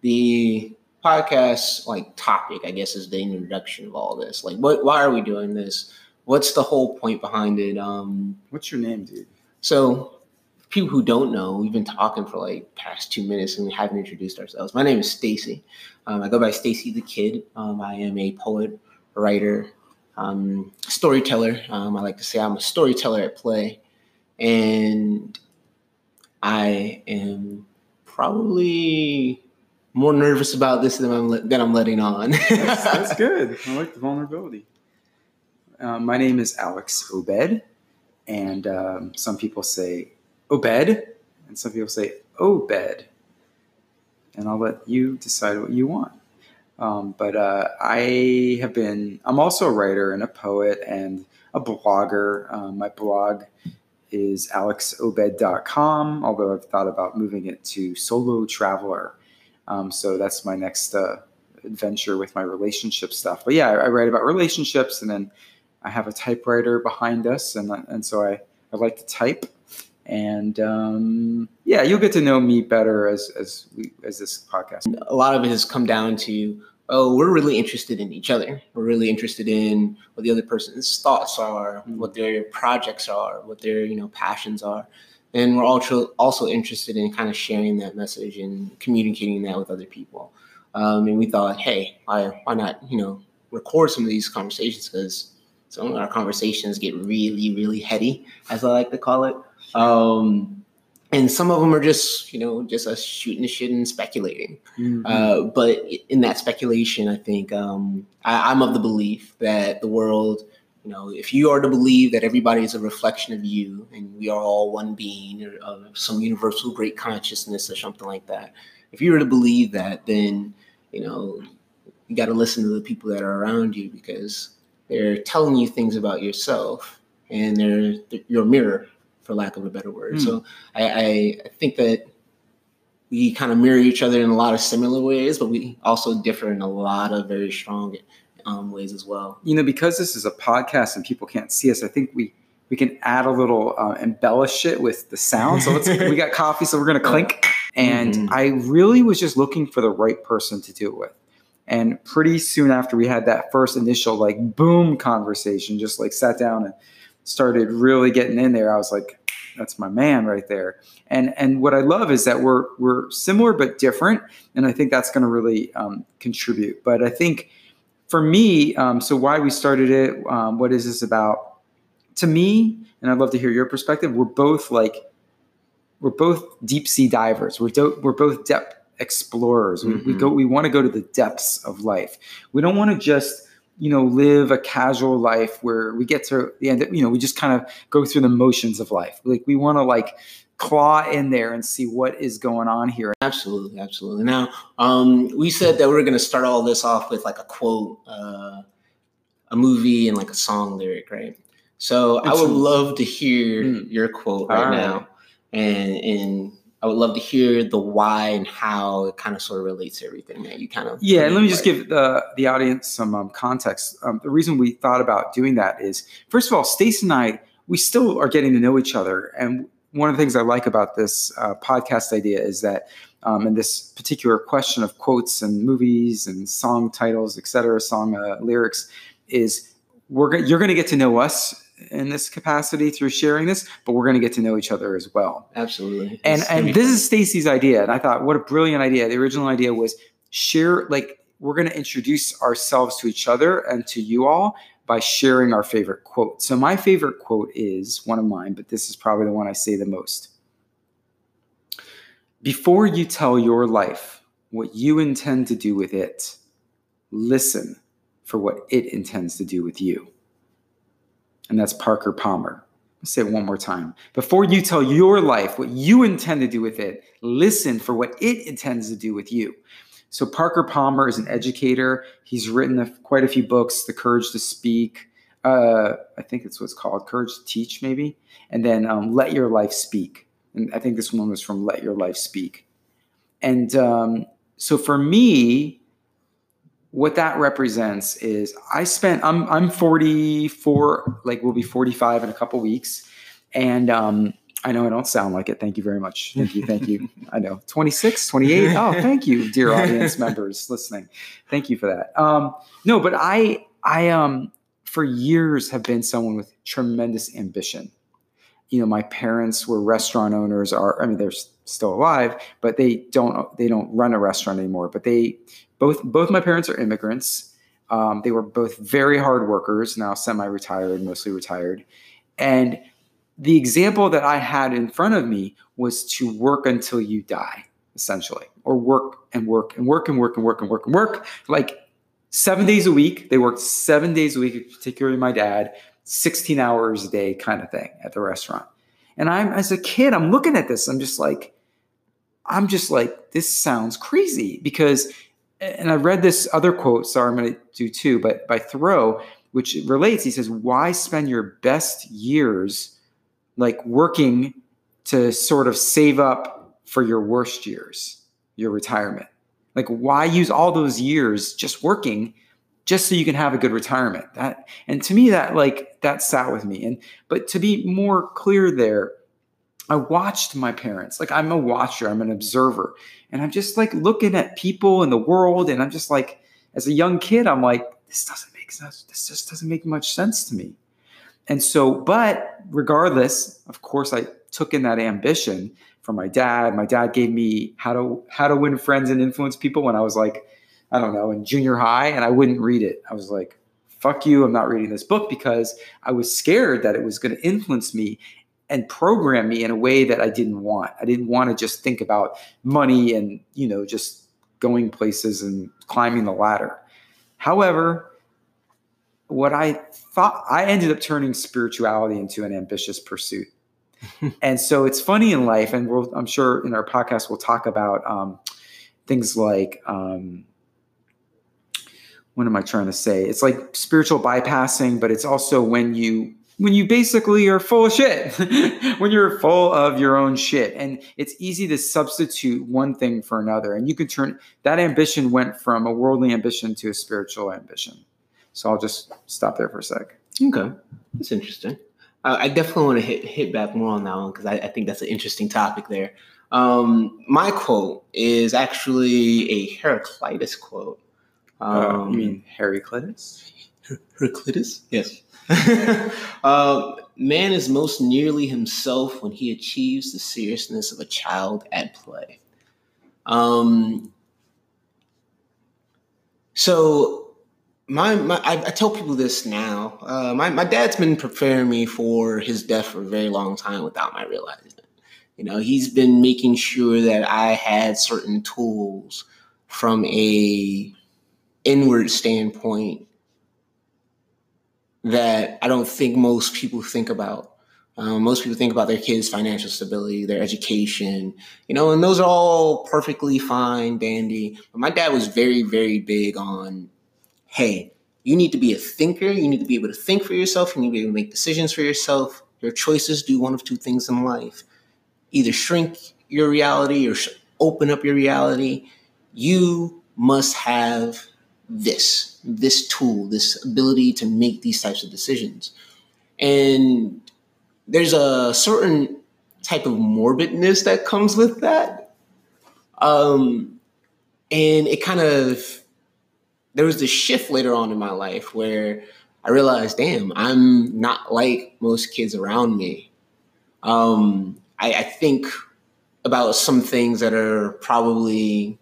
the podcast like topic, I guess, is the introduction of all this. Like, what? Why are we doing this? What's the whole point behind it? Um, What's your name, dude? so, people who don't know, we've been talking for like past two minutes and we haven't introduced ourselves. My name is Stacy. Um, I go by Stacy the Kid. Um, I am a poet, writer, um, storyteller. Um, I like to say I'm a storyteller at play, and I am probably more nervous about this than I'm let, than I'm letting on. That's, that's good. I like the vulnerability. Uh, my name is Alex Obed, and um, some people say Obed, and some people say Obed. And I'll let you decide what you want. Um, but uh, I have been, I'm also a writer and a poet and a blogger. Um, my blog is alexobed.com, although I've thought about moving it to Solo Traveler. Um, so that's my next uh, adventure with my relationship stuff. But yeah, I, I, write about relationships and then I have a typewriter behind us. And, and so I, I like to type. And um, yeah, you'll get to know me better as, as, we, as this podcast. A lot of it has come down to oh, we're really interested in each other. We're really interested in what the other person's thoughts are, mm-hmm. what their projects are, what their you know passions are, and we're also also interested in kind of sharing that message and communicating that with other people. Um, and we thought, hey, why why not you know record some of these conversations because some of our conversations get really really heady, as I like to call it. Um, and some of them are just you know just us shooting the shit and speculating mm-hmm. uh, but in that speculation i think um, I, i'm of the belief that the world you know if you are to believe that everybody is a reflection of you and we are all one being or uh, some universal great consciousness or something like that if you were to believe that then you know you got to listen to the people that are around you because they're telling you things about yourself and they're, they're your mirror for lack of a better word. Mm. So I, I, think that we kind of mirror each other in a lot of similar ways, but we also differ in a lot of very strong um, ways as well. You know, because this is a podcast and people can't see us, I think we we can add a little uh, embellish it with the sound. So let's we got coffee, so we're gonna clink. And mm-hmm. I really was just looking for the right person to do it with. And pretty soon after we had that first initial like boom conversation, just like sat down and started really getting in there, I was like, that's my man right there. And and what I love is that we're we're similar but different, and I think that's going to really um, contribute. But I think for me, um, so why we started it, um, what is this about? To me, and I'd love to hear your perspective. We're both like we're both deep sea divers. We're do- we're both depth explorers. Mm-hmm. We, we go we want to go to the depths of life. We don't want to just you know, live a casual life where we get to the end, you know, we just kind of go through the motions of life. Like we want to like claw in there and see what is going on here. Absolutely, absolutely. Now, um, we said that we are going to start all this off with like a quote, uh, a movie, and like a song lyric, right? So I would love to hear mm. your quote right, right, now, and and I would love to hear the why and how it kind of sort of relates to everything that you kind of. Yeah, and let me just give the the audience some um, context. Um, the reason we thought about doing that is, first of all, Stace and I, we still are getting to know each other, and one of the things I like about this uh, podcast idea is that, um, and this particular question of quotes and movies and song titles, et cetera, song uh, lyrics, is we're you're going to get to know us in this capacity through sharing this, but we're going to get to know each other as well. Absolutely. And it's and this is Stacy's idea, and I thought, what a brilliant idea! The original idea was share, like we're going to introduce ourselves to each other and to you all by sharing our favorite quote. So my favorite quote is one of mine, but this is probably the one I say the most. Before you tell your life what you intend to do with it, listen for what it intends to do with you and that's Parker Palmer. Let's say it one more time. Before you tell your life what you intend to do with it, listen for what it intends to do with you. So, Parker Palmer is an educator. He's written a, quite a few books The Courage to Speak. Uh, I think it's what's called Courage to Teach, maybe. And then um, Let Your Life Speak. And I think this one was from Let Your Life Speak. And um, so, for me, what that represents is I spent I'm I'm 44 like we'll be 45 in a couple weeks and um I know I don't sound like it. Thank you very much. Thank you. Thank you. I know 26, 28. Oh, thank you, dear audience members listening. Thank you for that. Um, no, but I, I, um, for years have been someone with tremendous ambition. You know, my parents were restaurant owners. Are I mean, they're still alive, but they don't they don't run a restaurant anymore. But they both both my parents are immigrants. Um, they were both very hard workers. Now semi-retired, mostly retired, and the example that I had in front of me was to work until you die, essentially, or work and work and work and work and work and work and work. Like seven days a week. They worked seven days a week, particularly my dad, 16 hours a day kind of thing at the restaurant. And I'm, as a kid, I'm looking at this, I'm just like, I'm just like, this sounds crazy because, and I read this other quote, sorry, I'm to do two, but by Thoreau, which relates, he says, why spend your best years like working to sort of save up for your worst years, your retirement? Like, why use all those years just working just so you can have a good retirement? That and to me, that like that sat with me. And but to be more clear there, I watched my parents. Like I'm a watcher, I'm an observer. And I'm just like looking at people in the world, and I'm just like, as a young kid, I'm like, this doesn't make sense. This just doesn't make much sense to me. And so, but regardless, of course, I took in that ambition from my dad. My dad gave me how to how to win friends and influence people when I was like, I don't know, in junior high, and I wouldn't read it. I was like, fuck you, I'm not reading this book because I was scared that it was going to influence me and program me in a way that I didn't want. I didn't want to just think about money and, you know, just going places and climbing the ladder. However, what I thought I ended up turning spirituality into an ambitious pursuit. and so it's funny in life, and we'll, I'm sure in our podcast we'll talk about um, things like um, what am I trying to say? It's like spiritual bypassing, but it's also when you when you basically are full of shit, when you're full of your own shit, and it's easy to substitute one thing for another, and you can turn that ambition went from a worldly ambition to a spiritual ambition. So I'll just stop there for a sec. Okay, that's interesting. Uh, I definitely want to hit hit back more on that one because I, I, think that's an interesting topic there. Um, my quote is actually a Heraclitus quote. Um, uh, you mean Heraclitus? Heraclitus? Yes. uh, man is most nearly himself when he achieves the seriousness of a child at play. Um, so my, my I, I, tell people this now. Uh, my, my dad's been preparing me for his death for a very long time without my realizing it. You know, he's been making sure that I had certain tools from a inward standpoint that I don't think most people think about. Um, most people think about their kids' financial stability, their education, you know, and those are all perfectly fine, dandy. But my dad was very, very big on hey, you need to be a thinker. You need to be able to think for yourself. You need to be able to make decisions for yourself. Your choices do one of two things in life either shrink your reality or open up your reality. You must have this, this tool, this ability to make these types of decisions. And there's a certain type of morbidness that comes with that. Um, and it kind of there was this shift later on in my life where I realized, damn, I'm not like most kids around me. Um, I, I think about some things that are probably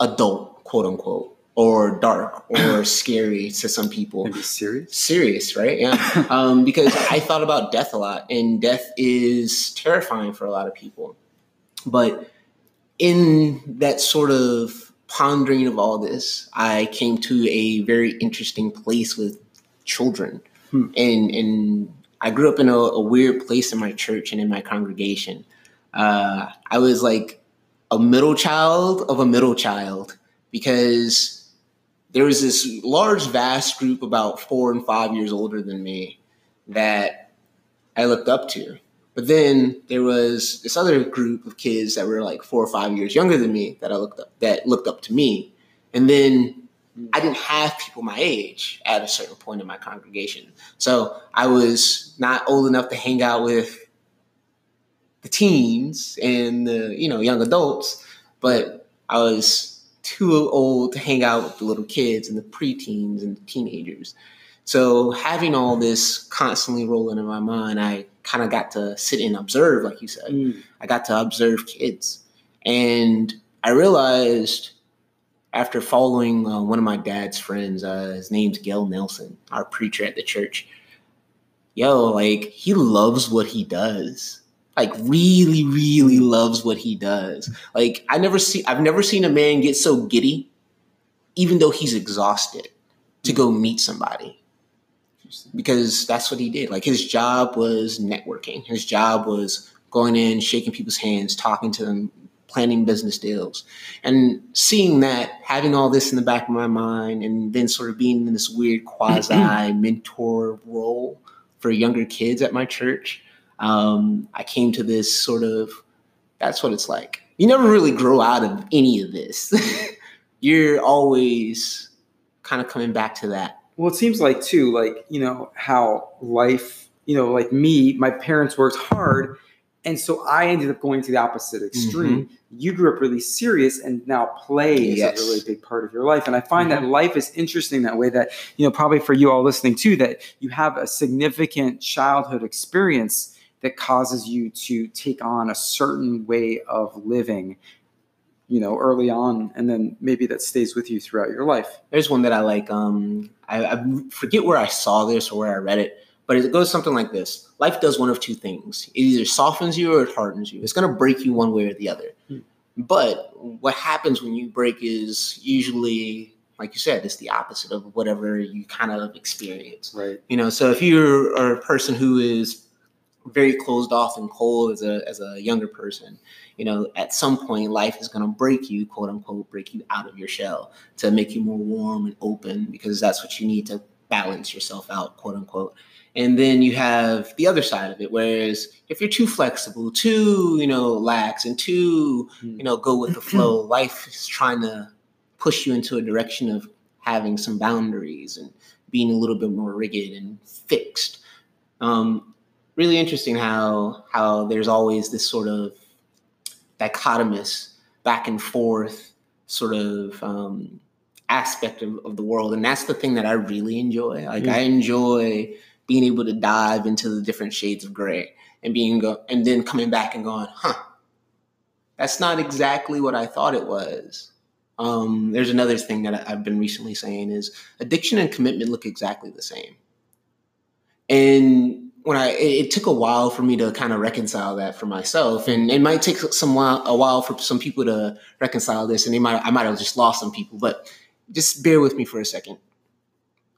adult, quote unquote, or dark or scary to some people. Maybe serious? Serious, right? Yeah. um, because I thought about death a lot, and death is terrifying for a lot of people. But in that sort of pondering of all this, I came to a very interesting place with children. Hmm. And and I grew up in a, a, weird place in my church and in my congregation. Uh, I was like a middle child of a middle child because there was this large, vast group about four and five years older than me that I looked up to. But then there was this other group of kids that were like four or five years younger than me that I looked up that looked up to me. And then I didn't have people my age at a certain point in my congregation. So I was not old enough to hang out with the teens and the you know young adults, but I was too old to hang out with the little kids and the preteens and the teenagers. So having all this constantly rolling in my mind, I kind of got to sit and observe, like you said. Mm. I got to observe kids, and I realized after following uh, one of my dad's friends, uh, his name's Gail Nelson, our preacher at the church. Yo, like he loves what he does. Like really, really loves what he does. Like I never see, I've never seen a man get so giddy, even though he's exhausted, to go meet somebody. Because that's what he did. Like his job was networking. His job was going in, shaking people's hands, talking to them, planning business deals and seeing that having all this in the back of my mind and then sort of being in this weird quasi mentor role for younger kids at my church um, i came to this sort of that's what it's like you never really grow out of any of this you're always kind of coming back to that well it seems like too like you know how life you know like me my parents worked hard and so I ended up going to the opposite extreme. Mm-hmm. You grew up really serious, and now play yes. is a really big part of your life. And I find mm-hmm. that life is interesting that way. That you know, probably for you all listening too, that you have a significant childhood experience that causes you to take on a certain way of living. You know, early on, and then maybe that stays with you throughout your life. There's one that I like. Um, I, I forget where I saw this or where I read it but it goes something like this Life does one of two things it either softens you or it hardens you. It's going to break you one way or the other. Hmm. But what happens when you break is usually, like you said, it's the opposite of whatever you kind of experience. Right. You know, so if you are a person who is very closed off and cold as a as a younger person, you know, at some point life is going to break you, quote unquote, break you out of your shell to make you more warm and open because that's what you need to balance yourself out, quote unquote. And then you have the other side of it, whereas if you're too flexible, too, you know, lax and too, you know, go with the flow, life is trying to push you into a direction of having some boundaries and being a little bit more rigid and fixed. Um, really interesting how how there's always this sort of dichotomous back and forth sort of um, aspect of, of the world and that's the thing that i really enjoy like mm. i enjoy being able to dive into the different shades of gray and being go and then coming back and going, huh, that's not exactly what I thought it was. Um, there's another thing that I've been recently saying is addiction and commitment look exactly the same. And when I, it, took a while for me to kind of reconcile that for myself, and it might take some while, a while for some people to reconcile this, and they might, I might have just lost some people, but just bear with me for a second.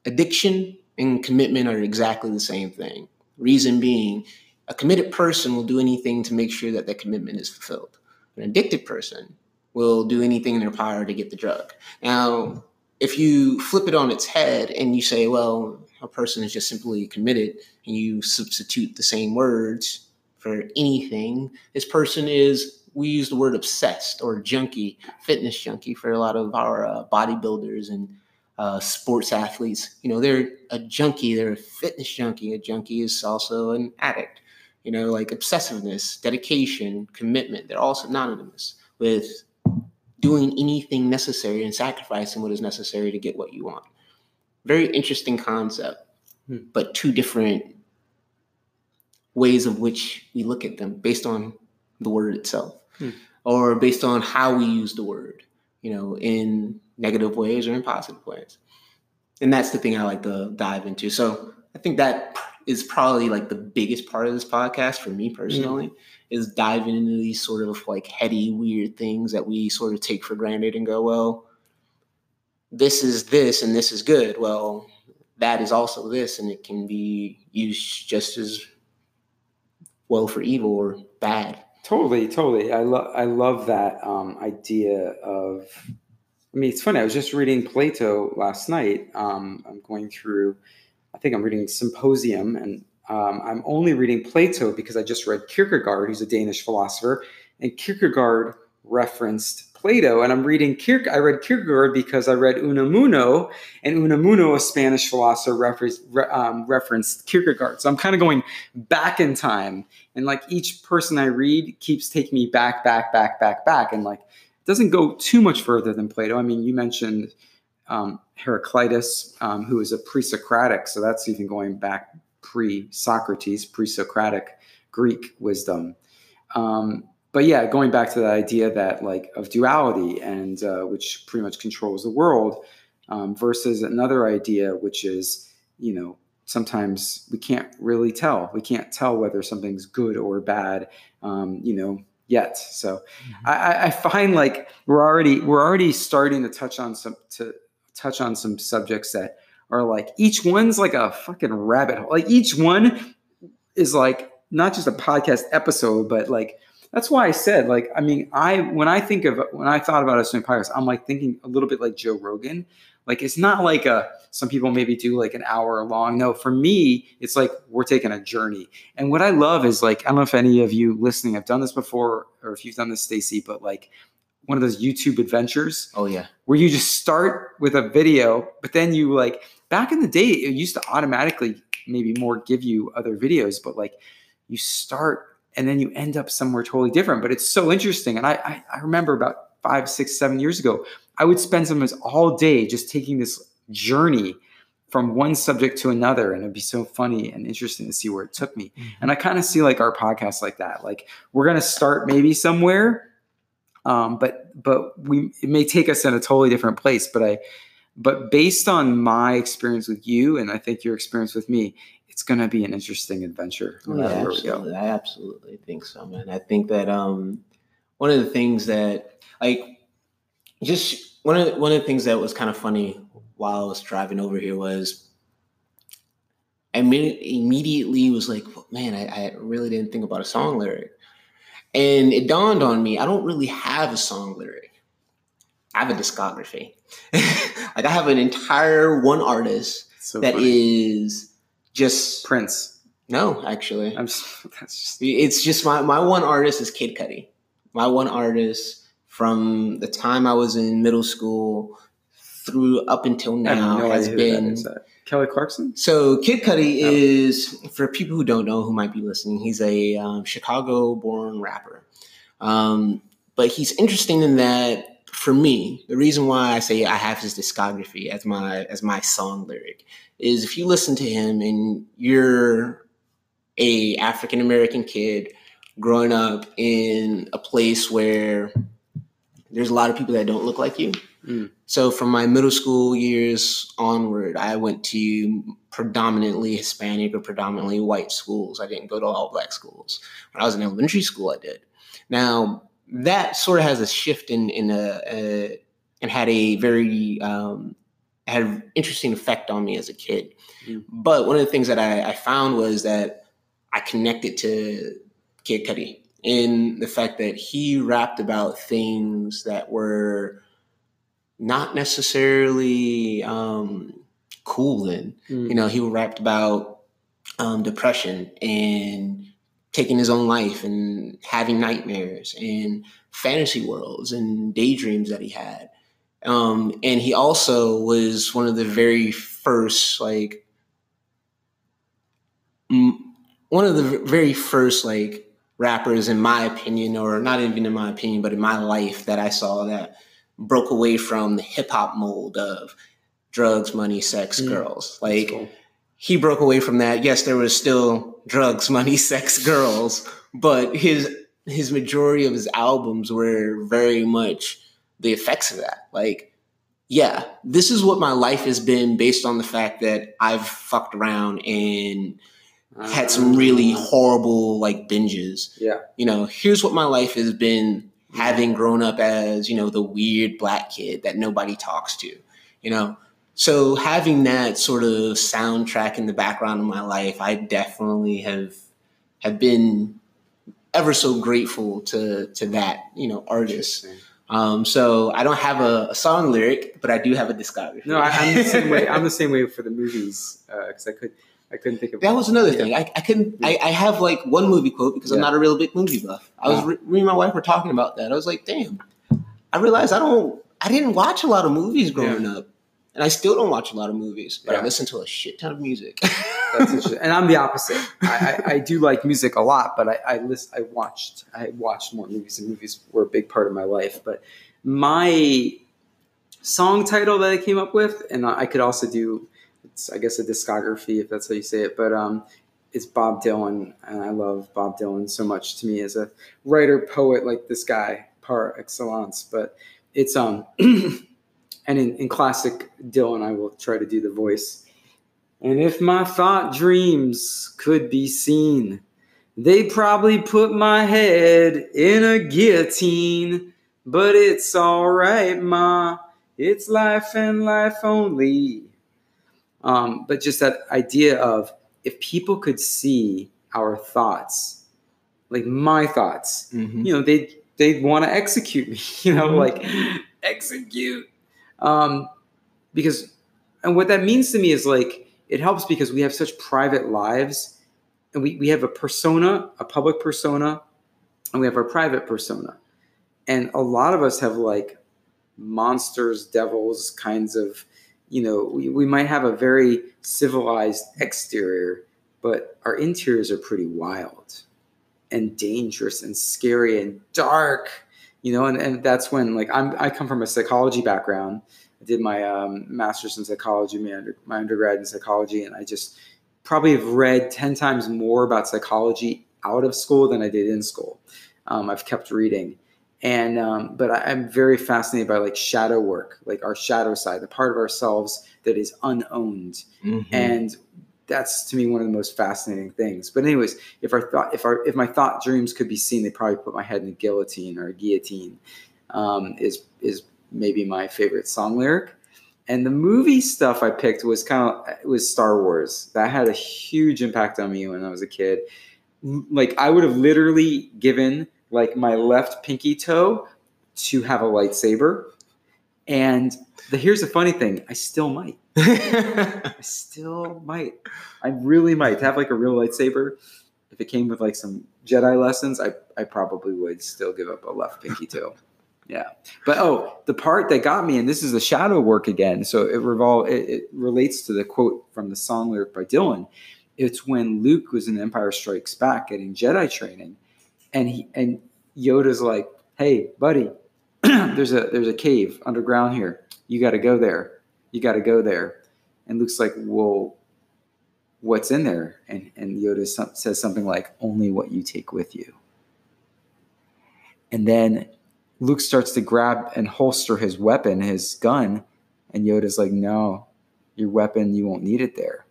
Addiction and commitment are exactly the same thing. Reason being, a committed person will do anything to make sure that that commitment is fulfilled. An addicted person will do anything in their power to get the drug. Now, if you flip it on its head and you say, well, a person is just simply committed, and you substitute the same words for anything, this person is, we use the word obsessed or junkie, fitness junkie for a lot of our uh, bodybuilders and uh, sports athletes. You know, they're a junkie, they're a fitness junkie. A junkie is also an addict. You know, like obsessiveness, dedication, commitment, they're all synonymous with doing anything necessary and sacrificing what is necessary to get what you want. Very interesting concept, hmm. but two different ways of which we look at them based on the word itself hmm. or based on how we use the word, you know, in negative ways or in positive ways. And that's the thing I like to dive into. So I think that is probably like the biggest part of this podcast for me personally mm. is diving into these sort of like heady, weird things that we sort of take for granted and go, well, this is this and this is good. Well, that is also this, and it can be used just as well for evil or bad. Totally, totally. I love I love that um, idea of I mean, it's funny. I was just reading Plato last night. Um, I'm going through, I think I'm reading Symposium, and um, I'm only reading Plato because I just read Kierkegaard, who's a Danish philosopher, and Kierkegaard referenced Plato, and I'm reading Kierkegaard. I read Kierkegaard because I read Unamuno, and Unamuno, a Spanish philosopher, referenced, um, referenced Kierkegaard. So I'm kind of going back in time, and like each person I read keeps taking me back, back, back, back, back, and like it doesn't go too much further than Plato. I mean, you mentioned um, Heraclitus, um, who is a pre-Socratic, so that's even going back pre-Socrates, pre-Socratic Greek wisdom. Um, but yeah, going back to the idea that like of duality and uh, which pretty much controls the world, um, versus another idea which is you know sometimes we can't really tell. We can't tell whether something's good or bad. Um, you know yet. So mm-hmm. I, I, find like we're already we're already starting to touch on some to touch on some subjects that are like each one's like a fucking rabbit hole. Like each one is like not just a podcast episode, but like that's why I said, like, I mean, I when I think of when I thought about us doing podcasts, I'm like thinking a little bit like Joe Rogan. Like it's not like a some people maybe do like an hour long. No, for me, it's like we're taking a journey. And what I love is like, I don't know if any of you listening have done this before or if you've done this, Stacy, but like one of those YouTube adventures. Oh yeah. Where you just start with a video, but then you like back in the day, it used to automatically maybe more give you other videos, but like you start and then you end up somewhere totally different. But it's so interesting. And I, I, I remember about five, six, seven years ago, I would spend sometimes all day just taking this journey from one subject to another and it'd be so funny and interesting to see where it took me mm-hmm. and i kind of see like our podcast like that like we're going to start maybe somewhere um, but but we it may take us in a totally different place but i but based on my experience with you and i think your experience with me it's going to be an interesting adventure. Yeah, absolutely. I absolutely think so, man. I think that um, one of the things that like just one of the, one of the things that was kind of funny while I was driving over here was I immediately was like, man, I, I really didn't think about a song lyric. And it dawned on me, I don't really have a song lyric. I have a discography. like I have an entire one artist so that funny. is just Prince. No, actually, I'm. Just, that's just. It's just my my one artist is Kid Cudi. My one artist from the time I was in middle school through up until now no has been Kelly Clarkson. So Kid Cudi oh. is for people who don't know who might be listening. He's a um, Chicago-born rapper, um, but he's interesting in that. For me, the reason why I say I have his discography as my as my song lyric is if you listen to him and you're a African American kid growing up in a place where there's a lot of people that don't look like you. Mm. So from my middle school years onward, I went to predominantly Hispanic or predominantly white schools. I didn't go to all black schools. When I was in elementary school, I did. Now that sort of has a shift in in a, a and had a very um, had an interesting effect on me as a kid. Mm. But one of the things that I, I, found was that I connected to Kid Cudi in the fact that he rapped about things that were not necessarily um, cool then. Mm. You know, he rapped about um, depression and taking his own life and having nightmares and fantasy worlds and daydreams that he had. Um, and he also was one of the very first, like, m- one of the very first, like, rappers, in my opinion, or not even in my opinion, but in my life that I saw that broke away from the hip hop mold of drugs, money, sex, mm, girls. Like, cool. He broke away from that. Yes, there was still drugs, money, sex, girls, but his his majority of his albums were very much the effects of that. Like, yeah, this is what my life has been based on the fact that I've fucked around and had some really ah. horrible like binges. Yeah. You know, here's what my life has been having grown up as, you know, the weird black kid that nobody talks to, you know. So having that sort of soundtrack in the background of my life, I definitely have have been ever so grateful to to that, you know, artist. Um, so I don't have a, a, song lyric, but I do have a discography. No, I, am the same way. I'm the same way for the movies because uh, I could I couldn't think of that was another yeah. thing. I, I couldn't. Yeah. I, I, have like one movie quote because yeah. I'm not a real big movie buff. I was re- me and my wife were talking about that. I was like, damn, I realized I don't, I didn't watch a lot of movies growing up, and I still don't watch a lot of movies, but yeah. I listen to a shit ton of music. That's interesting. And I'm the opposite. I, I, I, do like music a lot, but I, I list, I watched, I watched more movies, and movies were a big part of my life. But my song title that I came up with, and I could also do, it's I guess a discography if that's how you say it, but um, it's Bob Dylan, and I love Bob Dylan so much to me as a writer poet like this guy par excellence. But it's um, and in, in classic Dylan, I will try to do the voice. And if my thought dreams could be seen, they'd probably put my head in a guillotine. But it's all right, ma. It's life and life only. Um, but just that idea of if people could see our thoughts, like my thoughts, mm-hmm. you know, they'd they'd want to execute me, you know, mm-hmm. like execute. Um, because and what that means to me is like it helps because we have such private lives and we, we have a persona, a public persona, and we have our private persona. And a lot of us have like monsters, devils kinds of you know, we, we might have a very civilized exterior, but our interiors are pretty wild and dangerous and scary and dark, you know, and, and that's when like I'm, I come from a psychology background. I did my um, master's in psychology, my, under, my undergrad in psychology, and I just probably have read 10 times more about psychology out of school than I did in school. Um, I've kept reading and um, but I, am very fascinated by like shadow work like our shadow side the part of ourselves that is unowned mm-hmm. and that's to me one of the most fascinating things. But anyways if our thought if our if my thought dreams could be seen they probably put my head in a guillotine or a guillotine um, is is maybe my favorite song lyric. And the movie stuff i picked was kind of it was star wars. That had a huge impact on me when i was a kid. Like i would have literally given like my left pinky toe to have a lightsaber. And the, here's the funny thing I still might. I still might. I really might have like a real lightsaber. If it came with like some Jedi lessons, I, I probably would still give up a left pinky toe. Yeah. But oh, the part that got me, and this is the shadow work again. So it revol it, it relates to the quote from the song lyric by Dylan. It's when Luke was in Empire Strikes Back getting Jedi training and he and Yoda's like, "Hey, buddy, there's a there's a cave underground here. You got to go there. You got to go there." And Luke's like, "Well, what's in there?" And and Yoda says something like, "Only what you take with you." And then Luke starts to grab and holster his weapon, his gun, and Yoda's like, "No, your weapon, you won't need it there."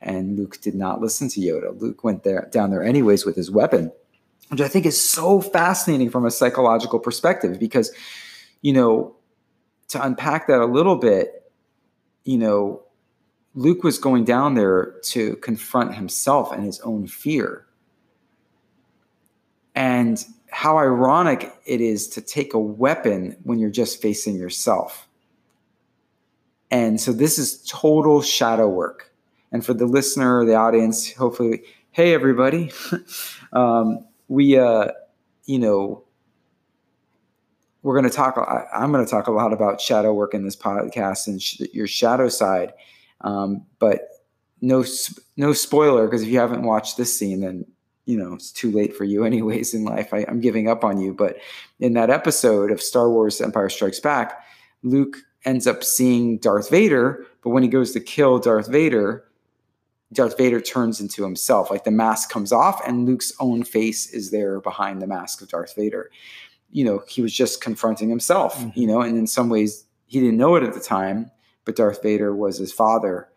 And Luke did not listen to Yoda. Luke went there down there anyways with his weapon which I think is so fascinating from a psychological perspective because, you know, to unpack that a little bit, you know, Luke was going down there to confront himself and his own fear. And how ironic it is to take a weapon when you're just facing yourself. And so this is total shadow work. And for the listener, the audience, hopefully, hey, everybody. um, we uh you know we're going to talk I, am going to talk a lot about shadow work in this podcast and sh- your shadow side. Um, but no no spoiler because if you haven't watched this scene then you know it's too late for you anyways in life. I, i'm giving up on you. But in that episode of star wars empire strikes back luke ends up seeing darth vader but when he goes to kill darth vader Darth Vader turns into himself. Like the mask comes off, and Luke's own face is there behind the mask of Darth Vader. You know, he was just confronting himself, mm-hmm. you know, and in some ways, he didn't know it at the time, but Darth Vader was his father.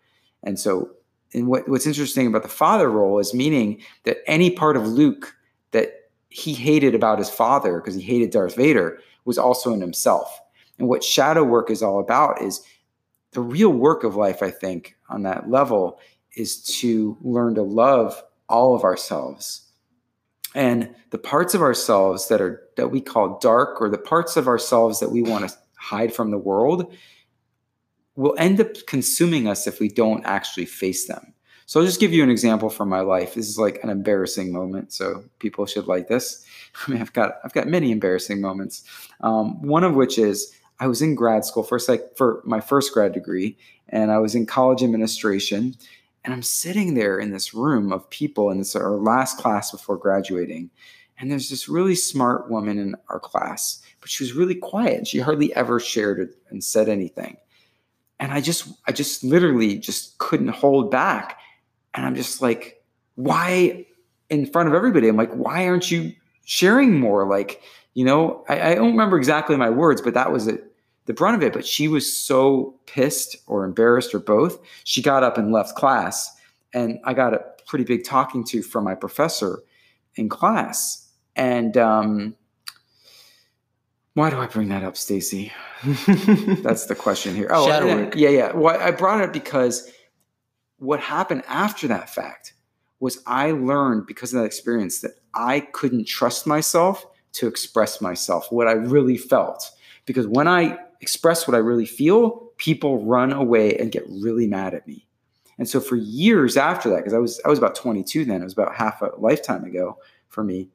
And so, and what, what's interesting about the father role is meaning that any part of Luke that he hated about his father, because he hated Darth Vader, was also in himself. And what shadow work is all about is the real work of life, I think, on that level is to learn to love all of ourselves and the parts of ourselves that are that we call dark or the parts of ourselves that we want to hide from the world will end up consuming us if we don't actually face them So I'll just give you an example from my life. This is like an embarrassing moment, so people should like this. I mean, I've got I've got many embarrassing moments. Um, one of which is I was in grad school for like for my first grad degree, and I was in college administration, and I'm sitting there in this room of people, and it's our last class before graduating, and there's this really smart woman in our class, but she was really quiet. She hardly ever shared and said anything, and I just I just literally just couldn't hold back, and I'm just like, why? In front of everybody, I'm like, why aren't you sharing more? Like, you know, I, I don't remember exactly my words, but that was it, the brunt of it. But she was so pissed or embarrassed or both. She got up and left class. And I got a pretty big talking to from my professor in class. And um, why do I bring that up, Stacy? That's the question here. Oh, Shadow yeah, work. yeah, yeah. Well, I brought it up because what happened after that fact was I learned because of that experience that I couldn't trust myself to express myself, what I really felt. Because when I express what I really feel, people run away and get really mad at me. And so for years after that, because I was I was about 22 then, it was about half a lifetime ago for me.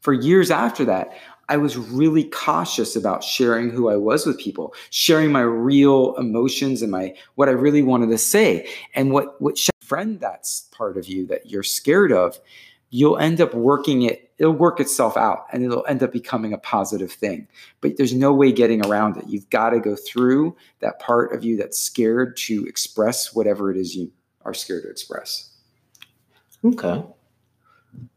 For years after that, I was really cautious about sharing who I was with people, sharing my real emotions and my what I really wanted to say. And what what friend that's part of you that you're scared of, you'll end up working it, it'll work itself out and it'll end up becoming a positive thing. But there's no way getting around it. You've got to go through that part of you that's scared to express whatever it is you are scared to express. Okay.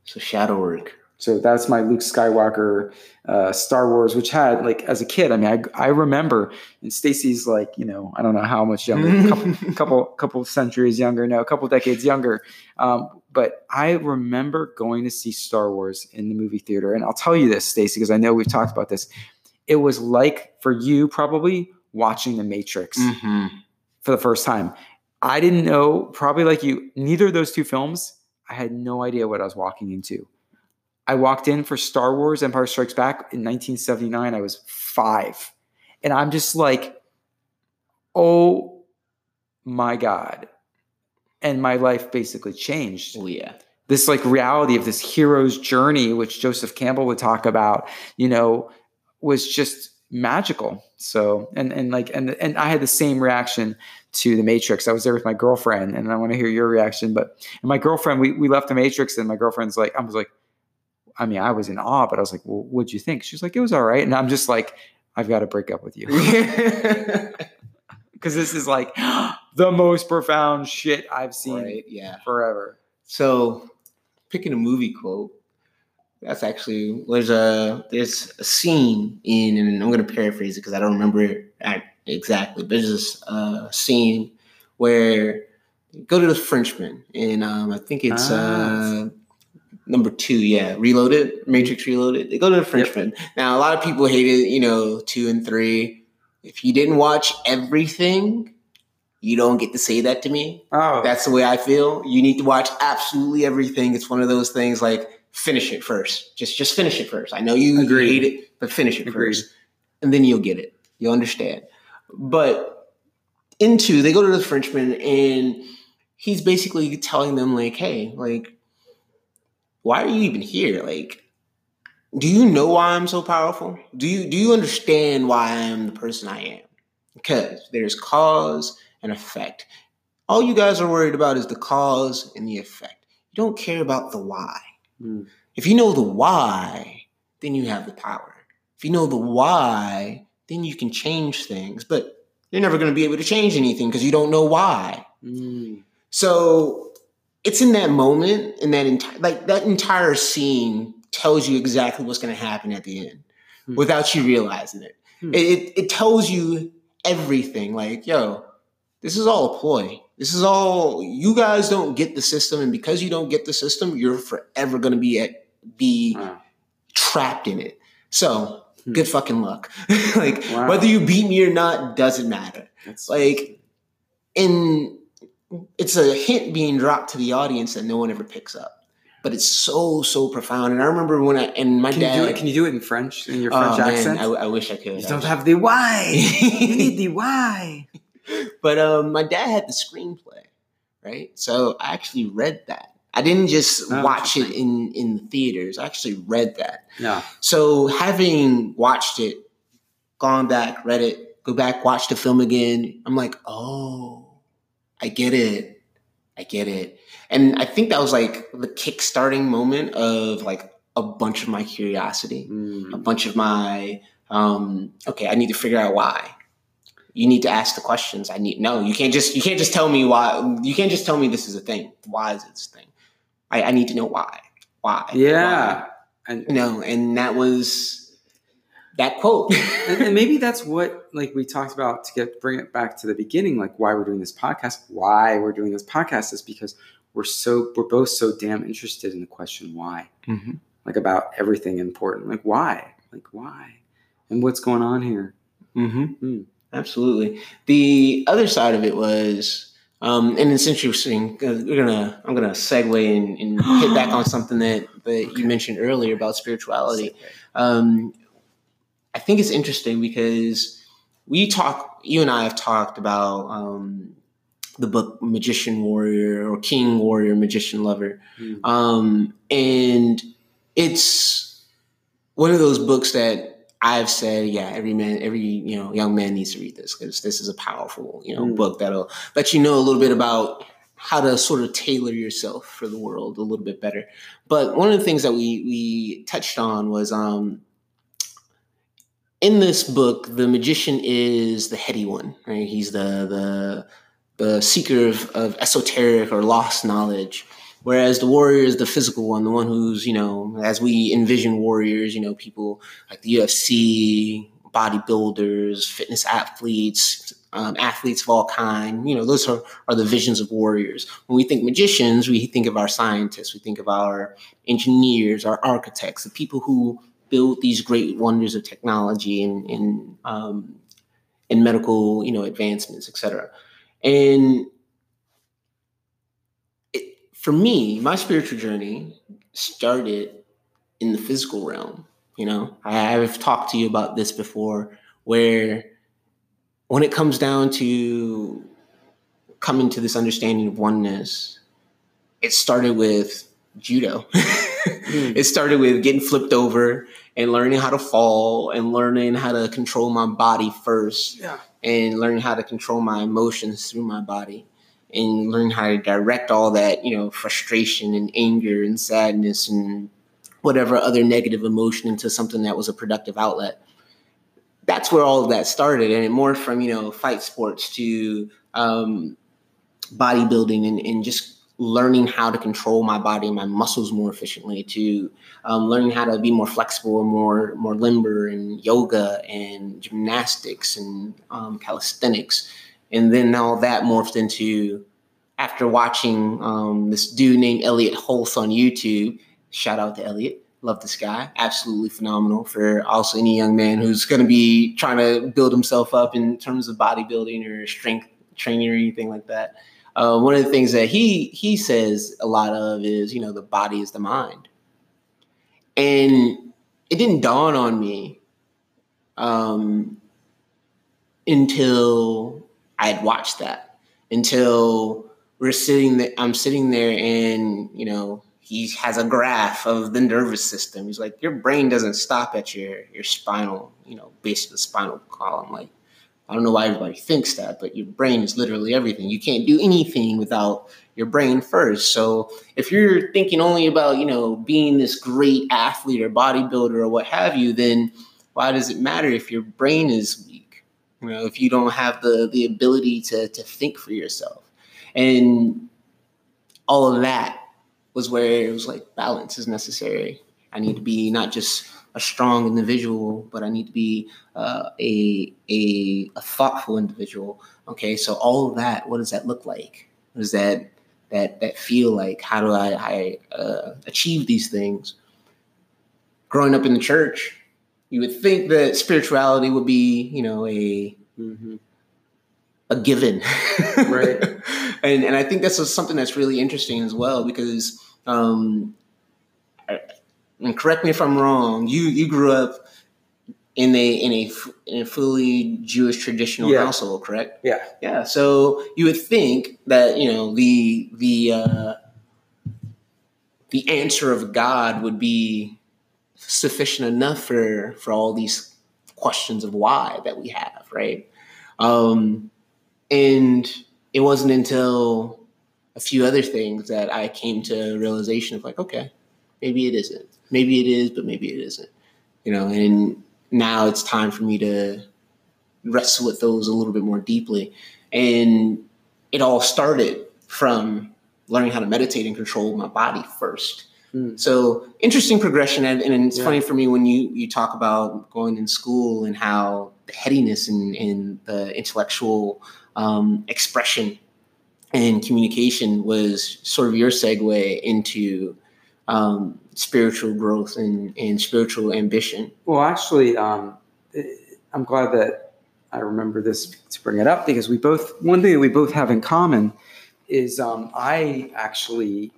So shadow work. So that's my Luke Skywalker uh, Star Wars, which had like as a kid. I mean, I, I remember, and Stacy's like, you know, I don't know how much younger, couple, couple couple centuries younger, no, a couple decades younger. Um, but I remember going to see Star Wars in the movie theater, and I'll tell you this, Stacy, because I know we've talked about this. It was like for you probably watching The Matrix Mm-hmm. for the first time. I didn't know, probably like you, neither of those two films. I had no idea what I was walking into. I walked in for Star Wars Empire Strikes Back in 1979. I was five. And I'm just like, oh my God. And my life basically changed. Oh yeah. This like reality of this hero's journey, which Joseph Campbell would talk about, you know, was just magical. So and and like and and I had the same reaction to the Matrix. I was there with my girlfriend, and I want to hear your reaction. But and my girlfriend, we we left the Matrix, and my girlfriend's like, I was like, I mean, I was in awe, but I was like, well, what'd you think? She's like, it was all right. And I'm just like, I've got to break up with you. Because this is like the most profound shit I've seen right. Yeah. forever. So, picking a movie quote. That's actually there's a there's a scene in, and I'm going to paraphrase it because I don't remember it exactly, but there's this uh, scene where go to the Frenchman, and um, I think it's Ah. uh, number two, yeah, Reloaded, Matrix Reloaded. They go to the Frenchman. Now, a lot of people hated, you know, two and three. If you didn't watch everything, you don't get to say that to me. Oh, That's the way I feel. You need to watch absolutely everything. It's one of those things like finish it first. Just just finish it first. I know you Agreed. hate it, but finish it Agreed. first. And then you'll get it. You'll understand. But into they go to the Frenchman and he's basically telling them like, hey, like, why are you even here? Like, do you know why I'm so powerful? Do you do you understand why I am the person I am? Because there's cause and effect. All you guys are worried about is the cause and the effect. You don't care about the why. Mm. If you know the why, then you have the power. If you know the why, then you can change things. But you're never going to be able to change anything because you don't know why. Mm. So it's in that moment, in that entire like that entire scene tells you exactly what's going to happen at the end, Hmm. without you realizing it. Hmm. It, it. It tells you everything. Like, yo, this is all a ploy. This is all you guys don't get the system, and because you don't get the system, you're forever going to be at be Wow. trapped in it. So Hmm. good fucking luck. like Wow. whether you beat me or not doesn't matter That's like in it's a hint being dropped to the audience that no one ever picks up but it's so so profound and i remember when i and my can dad you do it? Can you do it in French in your Oh, French man, accent? I, I wish i could you don't have the why. you need the why. but um my dad had the screenplay right? So I actually read that. I didn't just Oh, watch it in in the theaters. I actually read that. Yeah. So having watched it, gone back, read it, go back, watch the film again, I'm like, oh, I get it. I get it. And I think that was like the kick-starting moment of like a bunch of my curiosity, a Mm. bunch of my um, okay, I need to figure out why. You need to ask the questions. I need no, you can't just you can't just tell me why you can't just tell me this is a thing. Why is this thing? I, I need to know why. Why? Yeah. Why? And, you know, and that was that quote. and, and maybe that's what like we talked about to get bring it back to the beginning, like why we're doing this podcast. Why we're doing this podcast is because we're so we're both so damn interested in the question why, Mhm. like about everything important. Like why, like why, and what's going on here. Mm-hmm. Mm. Absolutely. The other side of it was, um, and it's interesting. 'cause We're gonna, I'm gonna segue and, and hit back on something that that Okay. you mentioned earlier about spirituality. Um, I think it's interesting because we talk. You and I have talked about um, the book Magician Warrior or King Warrior Magician Lover. Mm. Um, and it's one of those books that I've said, yeah, every man, every you know, young man needs to read this because this is a powerful, you know, Mm. book that'll let you know a little bit about how to sort of tailor yourself for the world a little bit better. But one of the things that we we touched on was um in this book, the magician is the heady one, right? He's the the the seeker of, of esoteric or lost knowledge. Whereas the warrior is the physical one, the one who's, you know, as we envision warriors, you know, people like the UFC, bodybuilders, fitness athletes, um, athletes of all kind, you know, those are, are the visions of warriors. When we think magicians, we think of our scientists, we think of our engineers, our architects, the people who build these great wonders of technology and, and, um, and medical, you know, advancements, et cetera. And it, for me, my spiritual journey started in the physical realm. You know, I, I've talked to you about this before, where when it comes down to coming to this understanding of oneness, it started with judo. it started with getting flipped over and learning how to fall and learning how to control my body first Yeah. and learning how to control my emotions through my body and learn how to direct all that you know frustration and anger and sadness and whatever other negative emotion into something that was a productive outlet that's where all of that started and it morphed from you know fight sports to um, bodybuilding and, and just learning how to control my body and my muscles more efficiently to um, learning how to be more flexible and more more limber in yoga and gymnastics and um, calisthenics and then all that morphed into after watching um, this dude named Elliott Hulse on YouTube. Shout out to Elliott. Love this guy. Absolutely phenomenal for also any young man who's going to be trying to build himself up in terms of bodybuilding or strength training or anything like that. Uh, one of the things that he he says a lot of is you know the body is the mind, and it didn't dawn on me um, until I had watched that. Until we're sitting there, I'm sitting there, and you know he has a graph of the nervous system. He's like, your brain doesn't stop at your your spinal, you know, basically the spinal column. Like, I don't know why everybody thinks that, but your brain is literally everything. You can't do anything without your brain first. So if you're thinking only about, you know, being this great athlete or bodybuilder or what have you, then why does it matter if your brain is weak? You know, if you don't have the the ability to to think for yourself. And all of that was where it was like balance is necessary. I need to be not just a strong individual, but I need to be uh, a, a a thoughtful individual. Okay, so all of that, what does that look like? What does that that that feel like? How do I, I uh, achieve these things? Growing up in the church, you would think that spirituality would be, you know, a Mm-hmm. a given, Right. and and I think that's something that's really interesting as well because, um, I- and correct me if I'm wrong. You you grew up in a in a in a fully Jewish traditional Yeah. household, correct? Yeah. Yeah. So you would think that you know the the uh, the answer of God would be sufficient enough for for all these questions of why that we have, right? Um, and it wasn't until a few other things that I came to a realization of like, okay, maybe it isn't. Maybe it is, but maybe it isn't. You know, and now it's time for me to wrestle with those a little bit more deeply. And it all started from learning how to meditate and control my body first. Mm. So interesting progression, and, and it's Yeah. funny for me when you you talk about going in school and how the headiness and, and the intellectual um, expression and communication was sort of your segue into um, spiritual growth and, and spiritual ambition. Well, actually, um, I'm glad that I remember this to bring it up because we both one thing that we both have in common is um, I actually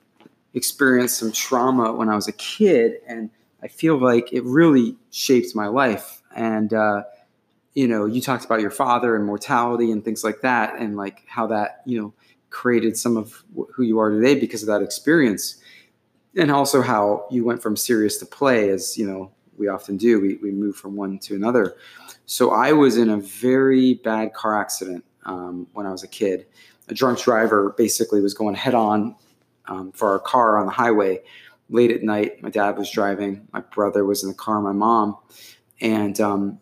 experienced some trauma when I was a kid, and I feel like it really shaped my life. And uh, you know, you talked about your father and mortality and things like that, and like how that you know created some of who you are today because of that experience, and also how you went from serious to play, as you know we often do. We we move from one to another. So I was in a very bad car accident um, when I was a kid. A drunk driver basically was going head on um, for our car on the highway late at night. My dad was driving. My brother was in the car. My mom. And um,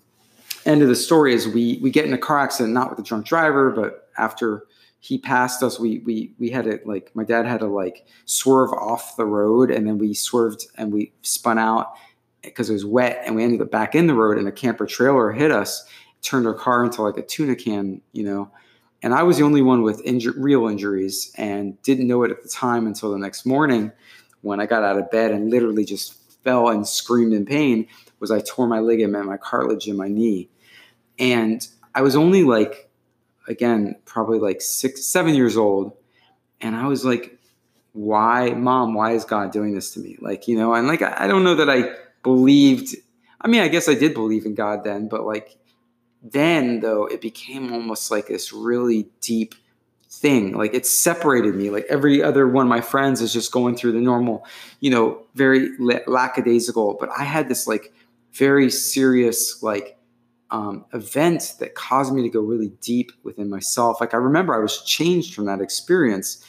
end of the story is we we get in a car accident not with the drunk driver, but after he passed us, we we we had to like my dad had to like swerve off the road, and then we swerved and we spun out because it was wet, and we ended up back in the road, and a camper trailer hit us, turned our car into like a tuna can, you know. And I was the only one with inju- real injuries, and didn't know it at the time until the next morning when I got out of bed and literally just fell and screamed in pain. Was I tore my ligament, my cartilage in my knee, and I was only like, again, probably like six, seven years old, and I was like, why, mom? Why is God doing this to me? Like, you know, and like I don't know that I believed. I mean, I guess I did believe in God then, but like then though, it became almost like this really deep thing. Like it separated me. Like every other one of my friends is just going through the normal, you know, very la- lackadaisical. But I had this like very serious like um, event that caused me to go really deep within myself. Like I remember I was changed from that experience.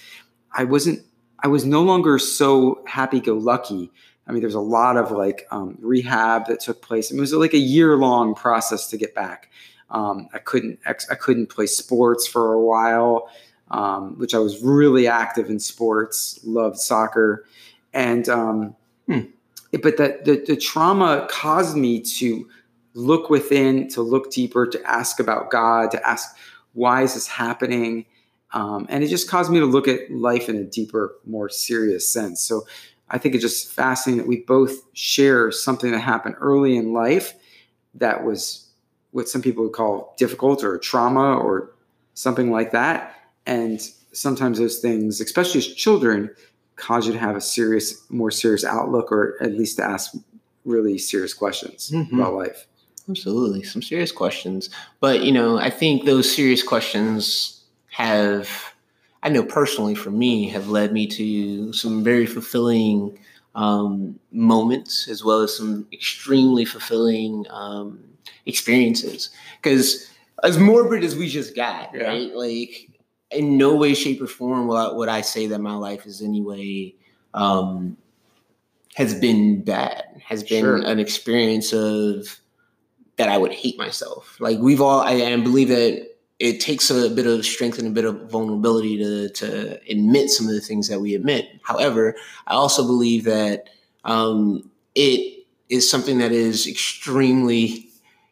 I wasn't. I was no longer so happy-go-lucky. I mean, there's a lot of like um, rehab that took place. It was like a year-long process to get back. Um, I couldn't. Ex- I couldn't play sports for a while um, which I was really active in sports, loved soccer, and um, Hmm. but that the, the trauma caused me to look within, to look deeper, to ask about God, to ask why is this happening, um, and it just caused me to look at life in a deeper, more serious sense. So I think it's just fascinating that we both share something that happened early in life that was what some people would call difficult or trauma or something like that and sometimes those things especially as children cause you to have a serious more serious outlook or at least to ask really serious questions Mhm. about life Absolutely, some serious questions. But you know, I think those serious questions have, I know personally for me, have led me to some very fulfilling um, moments, as well as some extremely fulfilling um, experiences. Because as morbid as we just got, Yeah. right? Like, in no way, shape, or form will I, would I say that my life is anyway. um, has been bad. Has been Sure. an experience of that I would hate myself. Like we've all, I, I believe that it takes a bit of strength and a bit of vulnerability to to admit some of the things that we admit. However, I also believe that um, it is something that is extremely,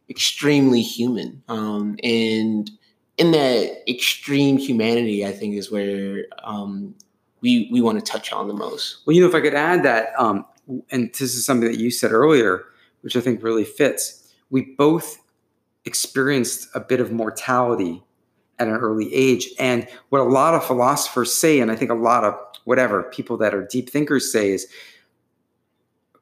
extremely human, um, and in that extreme humanity, I think is where um, we we want to touch on the most. well you know if i could add that um, and this is something that you said earlier which i think really fits we both experienced a bit of mortality at an early age and what a lot of philosophers say and i think a lot of whatever people that are deep thinkers say is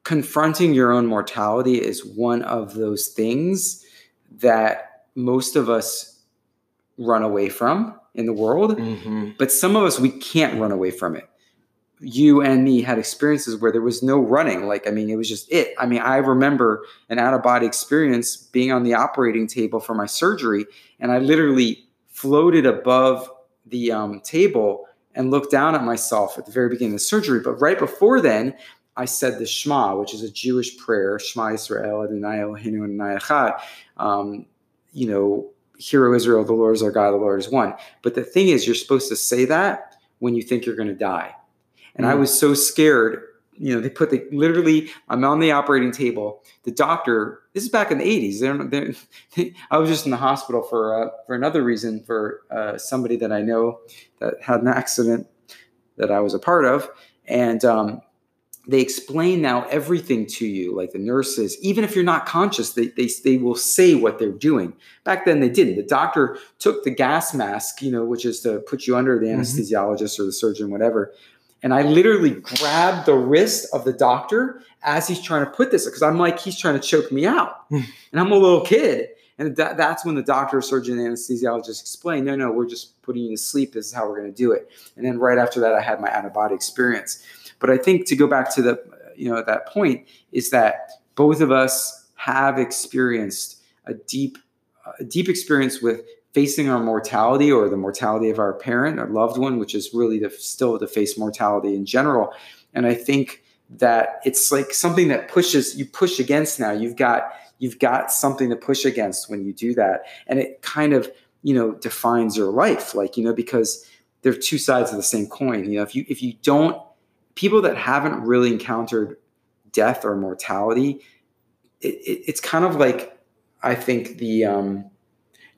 confronting your own mortality is one of those things that most of us run away from in the world. Mm-hmm. But some of us, we can't run away from it. You and me had experiences where there was no running. Like, I mean, it was just it. I mean, I remember an out of body experience being on the operating table for my surgery, and I literally floated above the um, table and looked down at myself at the very beginning of the surgery. But right before then, I said the Shema, which is a Jewish prayer, Shema Yisrael Adonai Eloheinu Adonai Echad. Um, you know, Hero Israel, the Lord is our God, the Lord is one. But the thing is, you're supposed to say that when you think you're going to die. And I Mm. was so scared. You know, they put the literally, I'm on the operating table. The doctor, this is back in the 80s. They're, they're, I was just in the hospital for uh, for another reason for uh, somebody that I know that had an accident that I was a part of, and um, they explain now everything to you, like the nurses. Even if you're not conscious, they they they will say what they're doing. Back then, they didn't. The doctor took the gas mask, you know, which is to put you under the Mhm. anesthesiologist or the surgeon, whatever. And I literally grabbed the wrist of the doctor as he's trying to put this, because I'm like, he's trying to choke me out. And I'm a little kid. And that, that's when the doctor, surgeon, and anesthesiologist explained, no, no, we're just putting you to sleep. This is how we're going to do it. And then right after that, I had my out of body experience. But I think to go back to the, you know, that point is that both of us have experienced a deep, a deep experience with facing our mortality or the mortality of our parent or loved one, which is really to still to face mortality in general. And I think that it's like something that pushes you push against now. You've got you've got something to push against when you do that, and it kind of you know defines your life. Like you know because they're two sides of the same coin. You know if you if you don't people that haven't really encountered death or mortality, it, it, it's kind of like I think the um,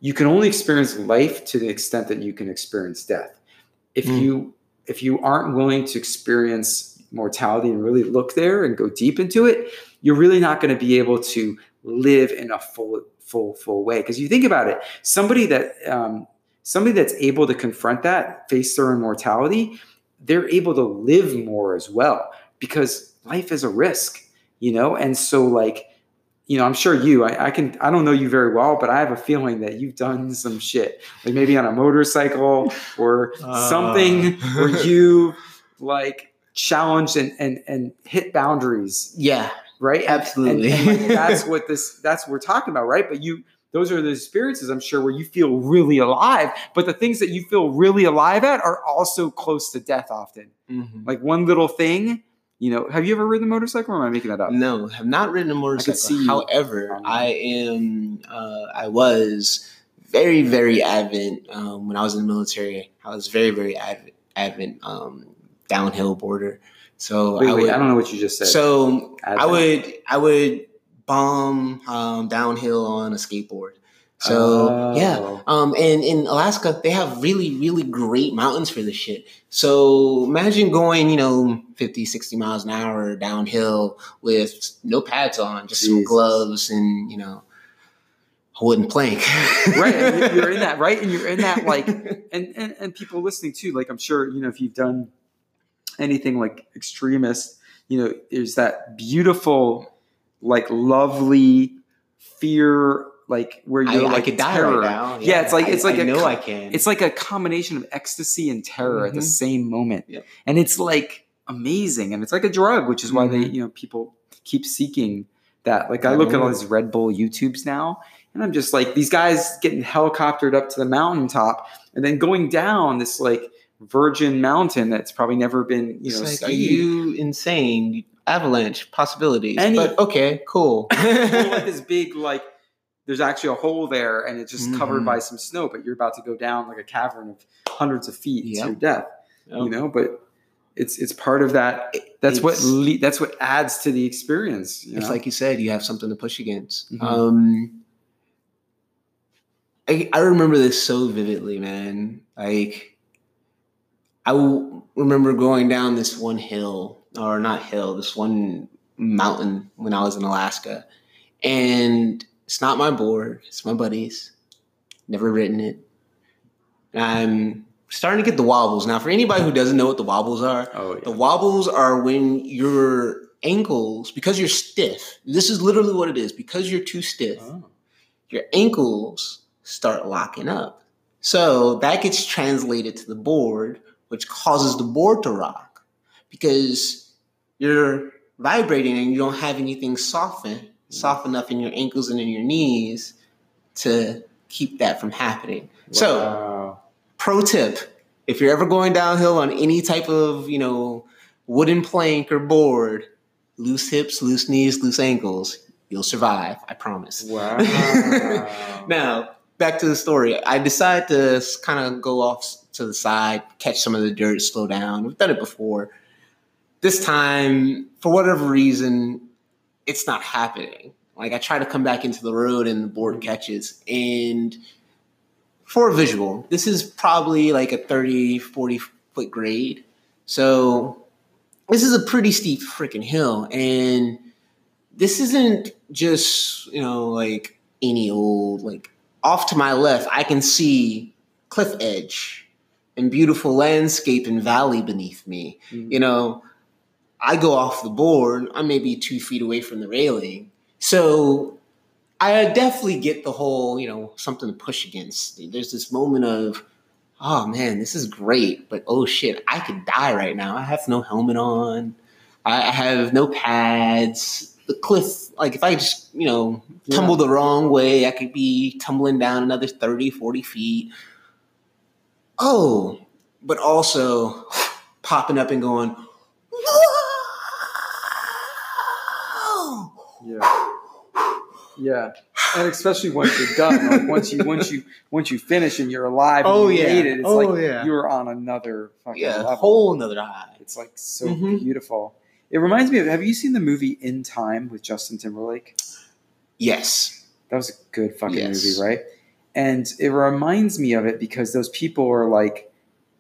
you can only experience life to the extent that you can experience death. If Mm. you if you aren't willing to experience mortality and really look there and go deep into it, you're really not going to be able to live in a full full full way. Because you think about it, somebody that um, somebody that's able to confront that, face their own mortality, they're able to live more as well because life is a risk, you know. And so like you know, I'm sure you, I, I, can, I don't know you very well, but I have a feeling that you've done some shit, like maybe on a motorcycle or Uh. something where you like challenged and, and, and hit boundaries, Yeah, right? Absolutely. And, and, like, that's what this, that's what we're talking about, right? But you, those are the experiences I'm sure where you feel really alive, but the things that you feel really alive at are also close to death often. Mhm. Like one little thing, you know, have you ever ridden a motorcycle or am I making that up? No, have not ridden a motorcycle. see However, I am. Uh, I was very, very avid um, when I was in the military. I was very, very avid, avid um, downhill boarder. So Wait, I wait, would. I don't know what you just said. so I would. I would bomb um, downhill on a skateboard. So yeah, Oh. um, and in Alaska, they have really, really great mountains for this shit. So imagine going, you know, 50, 60 miles an hour downhill with no pads on, just some gloves and, you know, a wooden plank. right and you- you're in that right and you're in that like and, and and people listening too like i'm sure you know if you've done anything like extremist you know there's that beautiful like lovely fear like where you're I like could die terror. right now. Yeah, it's like- I- it's like I a know I can. it's like a combination of ecstasy and terror at the Mhm. same moment and it's like amazing and it's like a drug which is why they Mhm. you know people keep seeking that like i I look at all these red bull youtubes now and i'm just like these guys getting helicoptered up to the mountaintop and then going down this like virgin mountain that's probably never been you It's know like, are you insane? Avalanche possibilities. Any- but okay, cool. Well, like this big like there's actually a hole there and it's just covered Mhm. by some snow but you're about to go down like a cavern of hundreds of feet to your death you know but it's it's part of that that's what It's- le- that's what adds to the experience you It's know? like you said, you have something to push against. Mhm. Um, I, I remember this so vividly, man. Like, I remember going down this one hill, or not hill, this one mountain when I was in Alaska. And it's not my board, it's my buddy's. Never written it. I'm starting to get the wobbles. Now, for anybody who doesn't know what the wobbles are, oh the wobbles are when you're ankles, because you're stiff, this is literally what it is. Because you're too stiff, Oh. your ankles start locking up. So that gets translated to the board, which causes the board to rock because you're vibrating and you don't have anything soften, soft enough in your ankles and in your knees to keep that from happening. So, pro tip if you're ever going downhill on any type of, you know, wooden plank or board, loose hips, loose knees, loose ankles, you'll survive. I promise. Wow. Now, back to the story. I decided to kind of go off to the side, catch some of the dirt, slow down. We've done it before. This time, for whatever reason, it's not happening. Like I try to come back into the road and the board catches. And for a visual, this is probably like a 30, 40 foot grade. So this is a pretty steep freaking hill. And this isn't just, you know, like any old, like off to my left, I can see cliff edge and beautiful landscape and valley beneath me. Mhm. You know, I go off the board, I'm maybe two feet away from the railing. So I definitely get the whole, you know, something to push against. There's this moment of, oh man, this is great, but oh shit, I could die right now. I have no helmet on. I I have no pads. The cliff, like if I just, you know, tumble the wrong way, I could be tumbling down another 30, 40 feet. Oh, but also popping up and going, Yeah. Yeah. And especially once you're done, like once you once you once you finish and you're alive and Oh, you yeah. it, it's Oh, like yeah. you're on another fucking Yeah, level. whole another high. It's like so Mhm. beautiful. It reminds me of have you seen the movie In Time with Justin Timberlake? Yes. That was a good fucking Yes. movie, right? And it reminds me of it because those people are like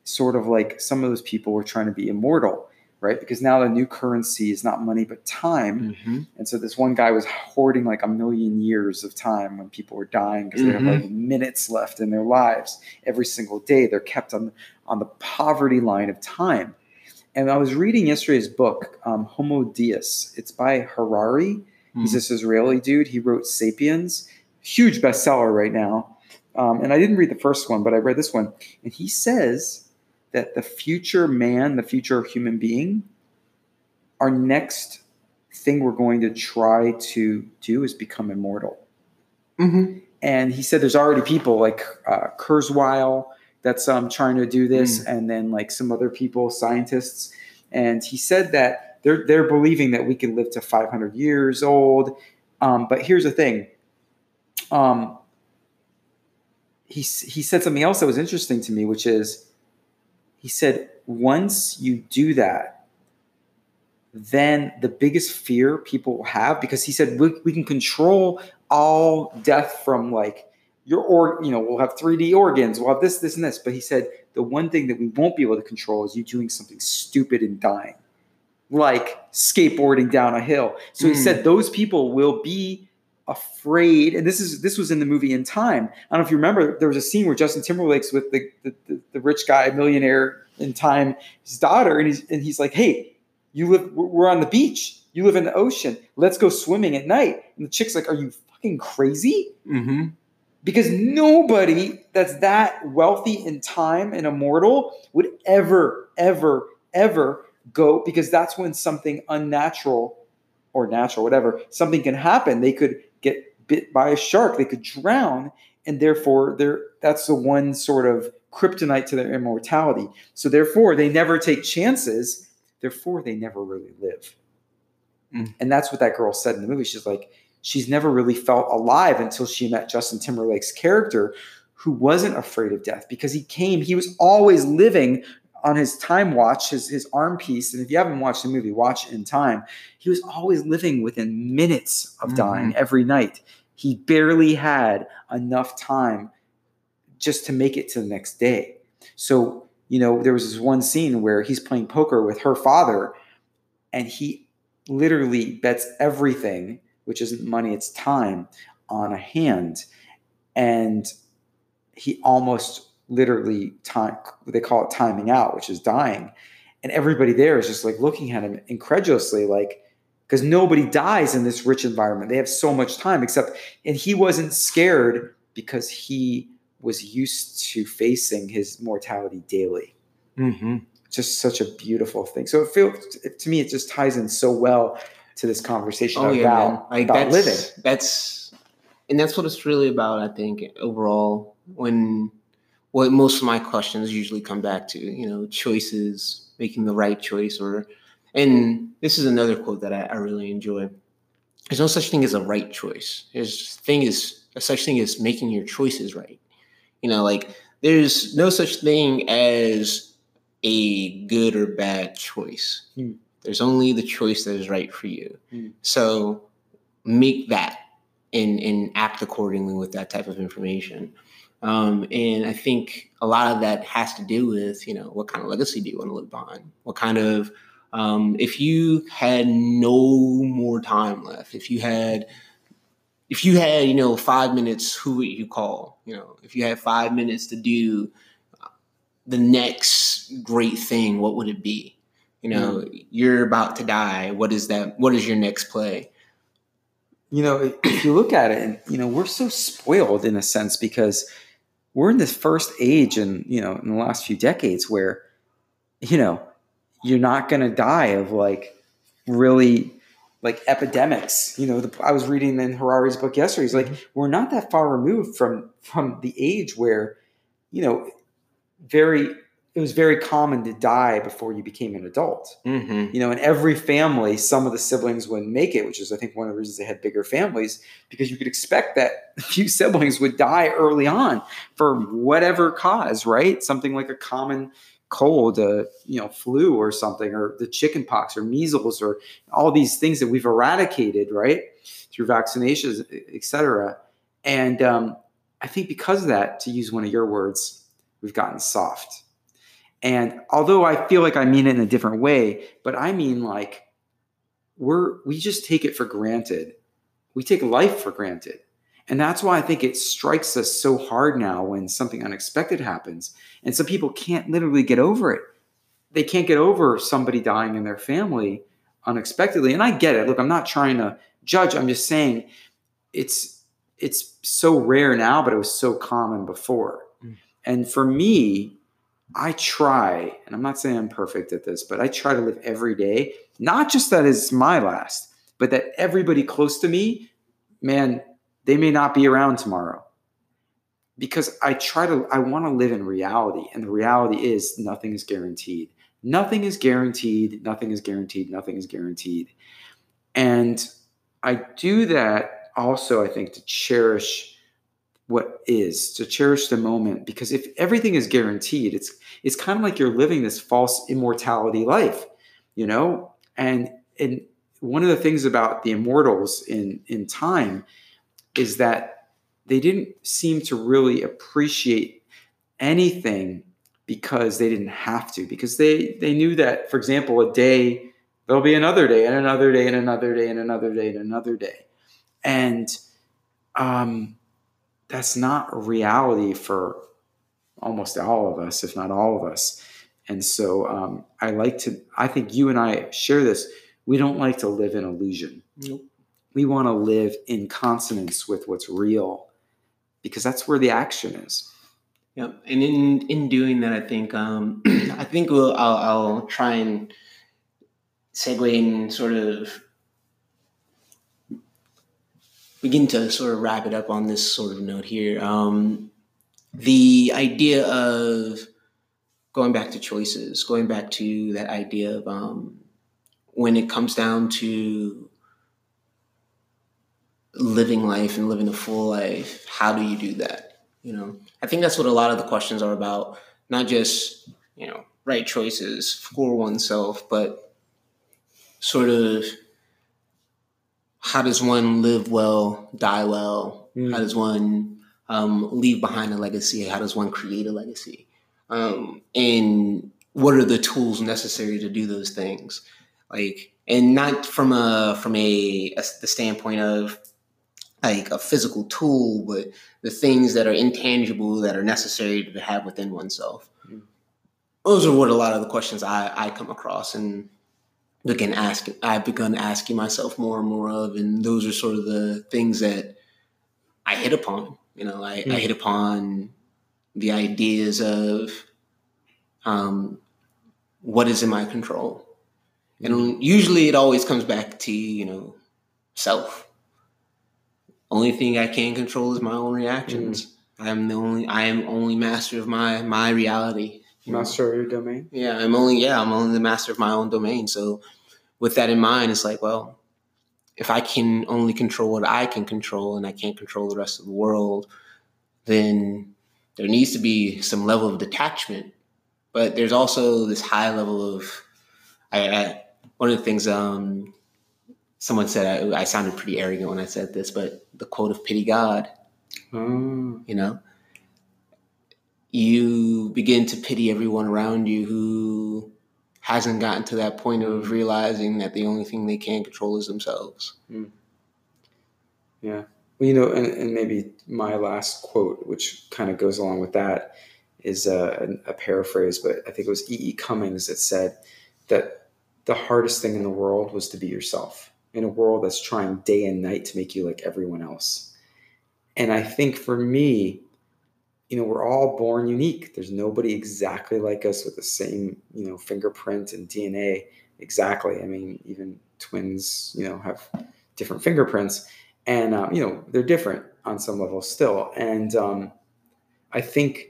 sort of like some of those people were trying to be immortal, right? Because now the new currency is not money but time. Mm-hmm. And so this one guy was hoarding like a million years of time when people were dying because they have like minutes left in their lives. Every single day they're kept on on the poverty line of time. And I was reading yesterday's book, um, Homo Deus. It's by Harari. He's this Israeli dude. He wrote *Sapiens*, huge bestseller right now. Um, and I didn't read the first one, but I read this one. And he says that the future man, the future human being, our next thing we're going to try to do is become immortal. Mm-hmm. And he said there's already people like uh, Kurzweil that's um, trying to do this, and then like some other people, scientists. And he said that they're they're believing that we can live to 500 years old. Um, but here's the thing. Um, he he said something else that was interesting to me, which is he said once you do that, then the biggest fear people have because he said we, we can control all death from like your or you know we'll have 3d organs we'll have this this and this but he said the one thing that we won't be able to control is you doing something stupid and dying like skateboarding down a hill so he Mm. said those people will be afraid and this is this was in the movie in time. I don't know if you remember there was a scene where justin timberlake's with the the, the, the rich guy millionaire in time his daughter and he's and he's like hey you live we're on the beach. You live in the ocean. Let's go swimming at night. And the chick's like are you fucking crazy? Mm-hmm. because nobody that's that wealthy in time and immortal would ever ever ever go because that's when something unnatural or natural whatever something can happen. They could bit by a shark. They could drown and therefore that's the one sort of kryptonite to their immortality. So therefore they never take chances. Therefore they never really live. Mm. and that's what that girl said in the movie. She's like she's never really felt alive until she met Justin Timberlake's character, who wasn't afraid of death because he came, he was always living on his time watch, his, his arm piece. And if you haven't watched the movie, watch in time. He was always living within minutes of Mhm. dying every night. He barely had enough time just to make it to the next day. So, you know, there was this one scene where he's playing poker with her father and he literally bets everything which isn't money, it's time, on a hand. And he almost literally time they call it timing out, which is dying. And everybody there is just like looking at him incredulously, like, because nobody dies in this rich environment. They have so much time, except, and he wasn't scared because he was used to facing his mortality daily. Mm-hmm. Just such a beautiful thing. So it feels to me, it just ties in so well to this conversation Oh, about, yeah. Like about that's, living. That's and that's what it's really about, I think, overall. When what most of my questions usually come back to, you know, choices, making the right choice, or and this is another quote that I, I really enjoy. There's no such thing as a right choice. There's thing is a such thing as making your choices right. You know, like there's no such thing as a good or bad choice. Hmm. There's only the choice that is right for you. Hmm. So make that and and act accordingly with that type of information. Um, and I think a lot of that has to do with you know what kind of legacy do you want to leave behind? What kind of um, if you had no more time left, if you had if you had you know five minutes, who would you call? You know, if you had five minutes to do the next great thing, what would it be? You know, you're about to die. What is that? What is your next play? you know, if you look at it, and you know, we're so spoiled in a sense because we're in this first age, and you know, in the last few decades, where you know, you're not going to die of like really like epidemics. You know, the, I was reading in Harari's book yesterday. He's like, mm-hmm. we're not that far removed from from the age where, you know, very it was very common to die before you became an adult Mm-hmm. you know, in every family, some of the siblings wouldn't make it, which is, I think, one of the reasons they had bigger families, because you could expect that a few siblings would die early on for whatever cause, right? Something like a common cold, uh, you know, flu or something, or the chicken pox or measles, or all these things that we've eradicated, right, through vaccinations, et cetera. And um, I think because of that, to use one of your words, we've gotten soft. And although I feel like I mean it in a different way, but I mean like we're we just take it for granted. We take life for granted. And that's why I think it strikes us so hard now when something unexpected happens. And some people can't literally get over it. They can't get over somebody dying in their family unexpectedly. And I get it. Look, I'm not trying to judge. I'm just saying it's it's so rare now, but it was so common before. Mm. And for me, I try, and I'm not saying I'm perfect at this, but I try to live every day, not just that it's my last, but that everybody close to me, man, they may not be around tomorrow. Because I try to, I want to live in reality. And the reality is nothing is guaranteed. Nothing is guaranteed. Nothing is guaranteed. Nothing is guaranteed. And I do that also, I think, to cherish what is to cherish the moment because if everything is guaranteed it's it's kind of like you're living this false immortality life you know? And and one of the things about the immortals in in time is that they didn't seem to really appreciate anything because they didn't have to because they they knew that for example a day there'll be another day and another day and another day and another day and another day. And um that's not reality for almost all of us, if not all of us. And so um, I like to, I think you and I share this. We don't like to live in illusion. Nope. We want to live in consonance with what's real because that's where the action is. Yep. And in in doing that, I think um, I think we'll I'll, I'll try and segue and sort of begin to sort of wrap it up on this sort of note here. Um, the idea of going back to choices, going back to that idea of um, when it comes down to living life and living a full life, how do you do that? You know, I think that's what a lot of the questions are about. Not just you know right choices for oneself, but sort of how does one live well, die well? Mm. How does one um, leave behind a legacy? How does one create a legacy? Um, and what are the tools necessary to do those things? Like, and not from a from a, a the standpoint of like a physical tool, but the things that are intangible that are necessary to have within oneself. Mm. Those are what a lot of the questions I, I come across, and begin asking I've begun asking myself more and more of, and those are sort of the things that I hit upon. You know, I, mm. I hit upon the ideas of um, what is in my control, and usually it always comes back to you know self. Only thing I can control is my own reactions. Mm. I am the only I am only master of my my reality. Master of your domain. Yeah, I'm only yeah I'm only the master of my own domain. So with that in mind, it's like, well, if I can only control what I can control and I can't control the rest of the world, then there needs to be some level of detachment. But there's also this high level of, I, I one of the things um, someone said, I, I, sounded pretty arrogant when I said this, but the quote of pity God, mm. you know, you begin to pity everyone around you who hasn't gotten to that point of realizing that the only thing they can control is themselves. Mm. Yeah. Well, you know, and, and, maybe my last quote, which kind of goes along with that, is a, a paraphrase, but I think it was E. E. Cummings that said that the hardest thing in the world was to be yourself in a world that's trying day and night to make you like everyone else. And I think for me, you know, we're all born unique. There's nobody exactly like us with the same, you know, fingerprint and DNA exactly. I mean, even twins, you know, have different fingerprints, and uh, you know, they're different on some level still. And um, I think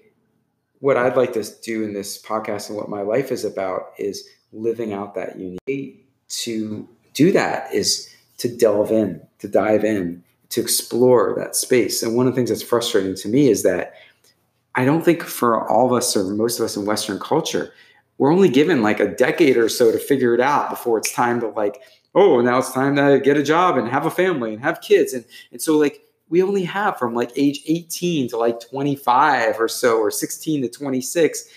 what I'd like to do in this podcast and what my life is about is living out that unique. To do that is to delve in, to dive in, to explore that space. And one of the things that's frustrating to me is that I don't think for all of us or most of us in Western culture, we're only given like a decade or so to figure it out before it's time to like, oh, now it's time to get a job and have a family and have kids. And and so like we only have from like age 18 to like 25 or so, or 16 to 26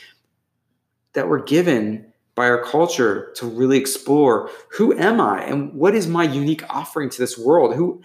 that we're given by our culture to really explore who am I and what is my unique offering to this world? Who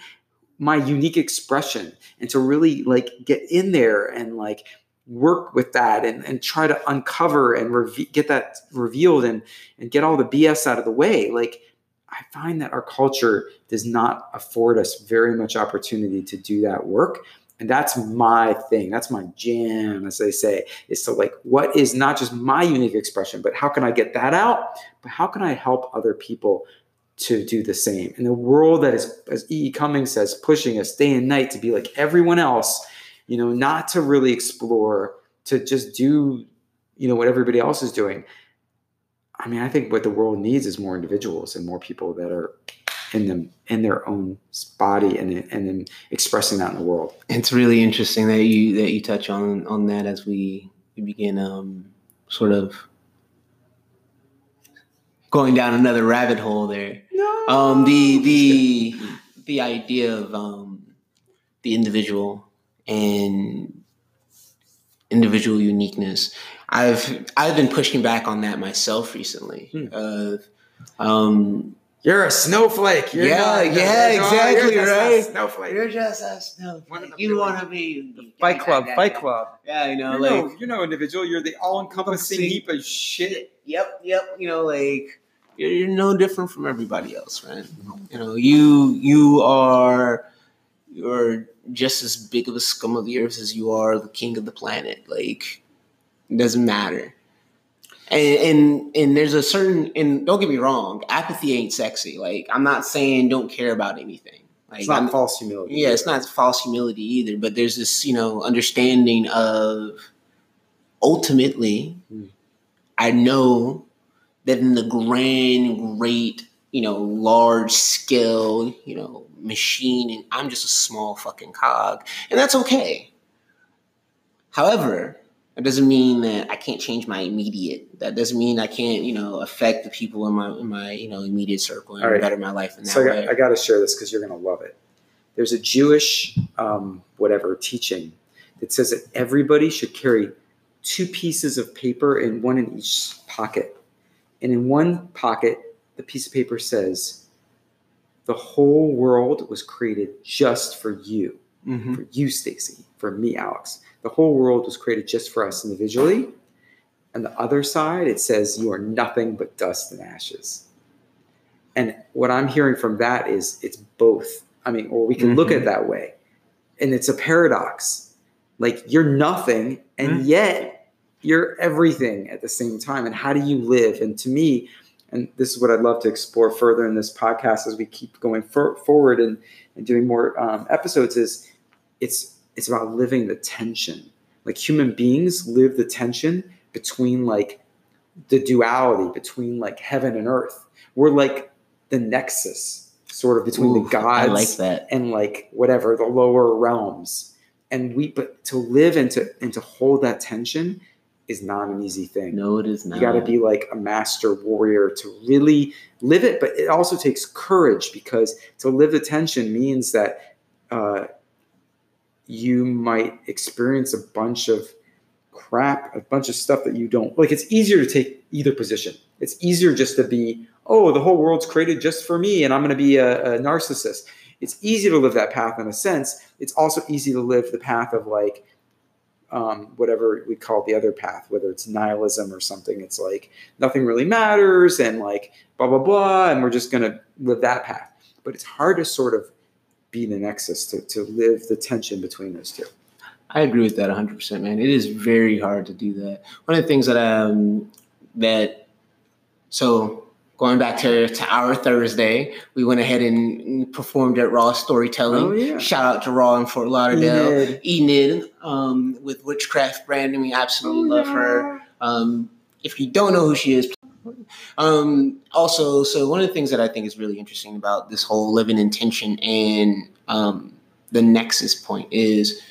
my unique expression and to really like get in there and like work with that and, and try to uncover and reve- get that revealed and, and get all the BS out of the way. Like, I find that our culture does not afford us very much opportunity to do that work. And that's my thing. That's my jam, as they say, is to like, what is not just my unique expression, but how can I get that out? But how can I help other people to do the same? In the world that is, as E. Cummings says, pushing us day and night to be like everyone else, you know, not to really explore, to just do, you know, what everybody else is doing. I mean, I think what the world needs is more individuals and more people that are in them in their own body and and then expressing that in the world. It's really interesting that you that you touch on on that as we we begin um, sort of going down another rabbit hole there. No. Um, the the the idea of um, the individual and individual uniqueness. I've I've been pushing back on that myself recently. Hmm. Uh, um, you're a snowflake. You're yeah, not, yeah, exactly right. snowflake. You're just a snowflake. You want to be Fight Club. Fight Club. Yeah, you know, you're like no, you're no individual. You're the all-encompassing heap of shit. Yep, yep. You know, like you're, you're no different from everybody else, right? You know, you you are you're just as big of a scum of the earth as you are the king of the planet. Like, it doesn't matter. And, and and there's a certain and don't get me wrong, apathy ain't sexy. Like, I'm not saying don't care about anything. Like, it's not I'm, false humility. Yeah, it's not false humility either. But there's this, you know, understanding of ultimately, mm. I know that in the grand, great, you know, large scale, you know, machine and I'm just a small fucking cog. And that's okay. However, that doesn't mean that I can't change my immediate. That doesn't mean I can't, you know, affect the people in my in my you know immediate circle and right. better my life in that so I got. I got to share this because you're going to love it. There's a Jewish um, whatever teaching that says that everybody should carry two pieces of paper and one in each pocket. And in one pocket, the piece of paper says, the whole world was created just for you, mm-hmm. for you, Stacy, for me, Alex. The whole world was created just for us individually. And the other side, it says, you are nothing but dust and ashes. And what I'm hearing from that is it's both. I mean, or we can mm-hmm. look at it that way. And it's a paradox. Like you're nothing and mm-hmm. yet you're everything at the same time. And how do you live? And to me, and this is what I'd love to explore further in this podcast as we keep going for, forward and, and doing more um, episodes is it's it's about living the tension. Like human beings live the tension between like the duality between like heaven and earth. We're like the nexus sort of between Ooh, the gods like and like whatever the lower realms. And we but to live and to and to hold that tension is not an easy thing. No, it is not. You got to be like a master warrior to really live it, but it also takes courage because to live the tension means that uh, you might experience a bunch of crap, a bunch of stuff that you don't like. It's easier to take either position. It's easier just to be, oh, the whole world's created just for me, and I'm going to be a, a narcissist. It's easy to live that path in a sense. It's also easy to live the path of like, um, whatever we call the other path, whether it's nihilism or something. It's like nothing really matters and like blah, blah, blah. And we're just going to live that path. But it's hard to sort of be the nexus to, to live the tension between those two. I agree with that 100%, man. It is very hard to do that. One of the things that, um, that, so going back to, to our Thursday, we went ahead and performed at Raw Storytelling. Oh, yeah. Shout out to Raw in Fort Lauderdale. Enid, um, with Witchcraft Branding. We absolutely oh, love yeah. her. Um, if you don't know who she is, um, also, so one of the things that I think is really interesting about this whole living intention and um, the nexus point is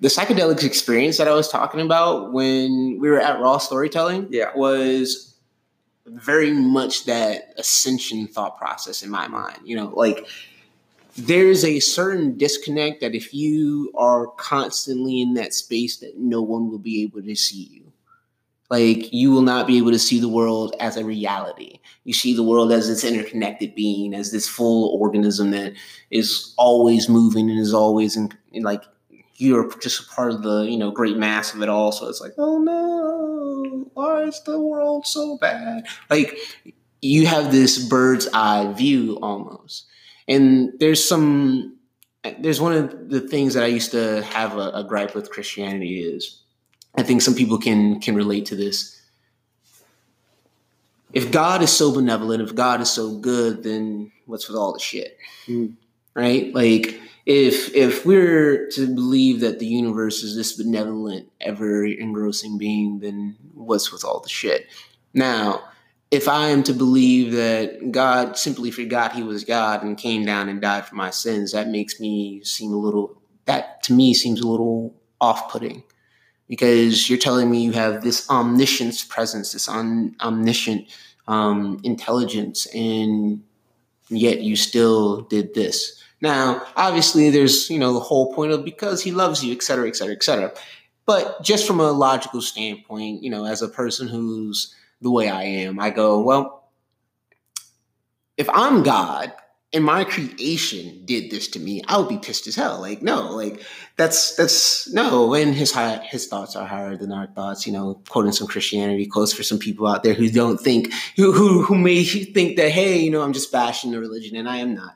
the psychedelics experience that I was talking about when we were at Raw Storytelling. Yeah. was very much that ascension thought process in my mind. You know, like there's a certain disconnect that if you are constantly in that space that no one will be able to see you. Like you will not be able to see the world as a reality. You see the world as this interconnected being, as this full organism that is always moving and is always in, like you're just a part of the you know great mass of it all. So it's like, oh no, why is the world so bad? Like you have this bird's eye view almost, and there's some. There's one of the things that I used to have a, a gripe with Christianity is, I think some people can can relate to this. If God is so benevolent, if God is so good, then what's with all the shit? Mm. Right? Like if if we're to believe that the universe is this benevolent, ever engrossing being, then what's with all the shit? Now, if I am to believe that God simply forgot he was God and came down and died for my sins, that makes me seem a little that to me seems a little off-putting because you're telling me you have this omniscience presence, this om- omniscient um, intelligence, and yet you still did this. Now, obviously, there's you know the whole point of because he loves you, et cetera, et cetera, et cetera. But just from a logical standpoint, you know, as a person who's the way I am, I go, well, if I'm God and my creation did this to me, I would be pissed as hell. Like, no, like that's that's no. And his high, his thoughts are higher than our thoughts. You know, quoting some Christianity quotes for some people out there who don't think who who who may think that hey, you know, I'm just bashing the religion, and I am not.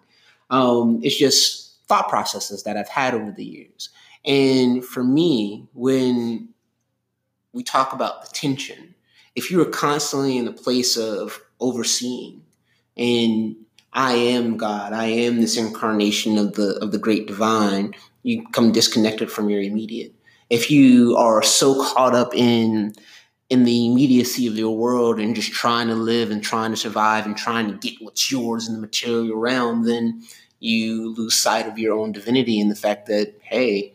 Um, it's just thought processes that I've had over the years. And for me, when we talk about the tension, if you are constantly in the place of overseeing and I am God, I am this incarnation of the of the great divine, you come disconnected from your immediate. If you are so caught up in in the immediacy of your world and just trying to live and trying to survive and trying to get what's yours in the material realm, then you lose sight of your own divinity and the fact that, hey,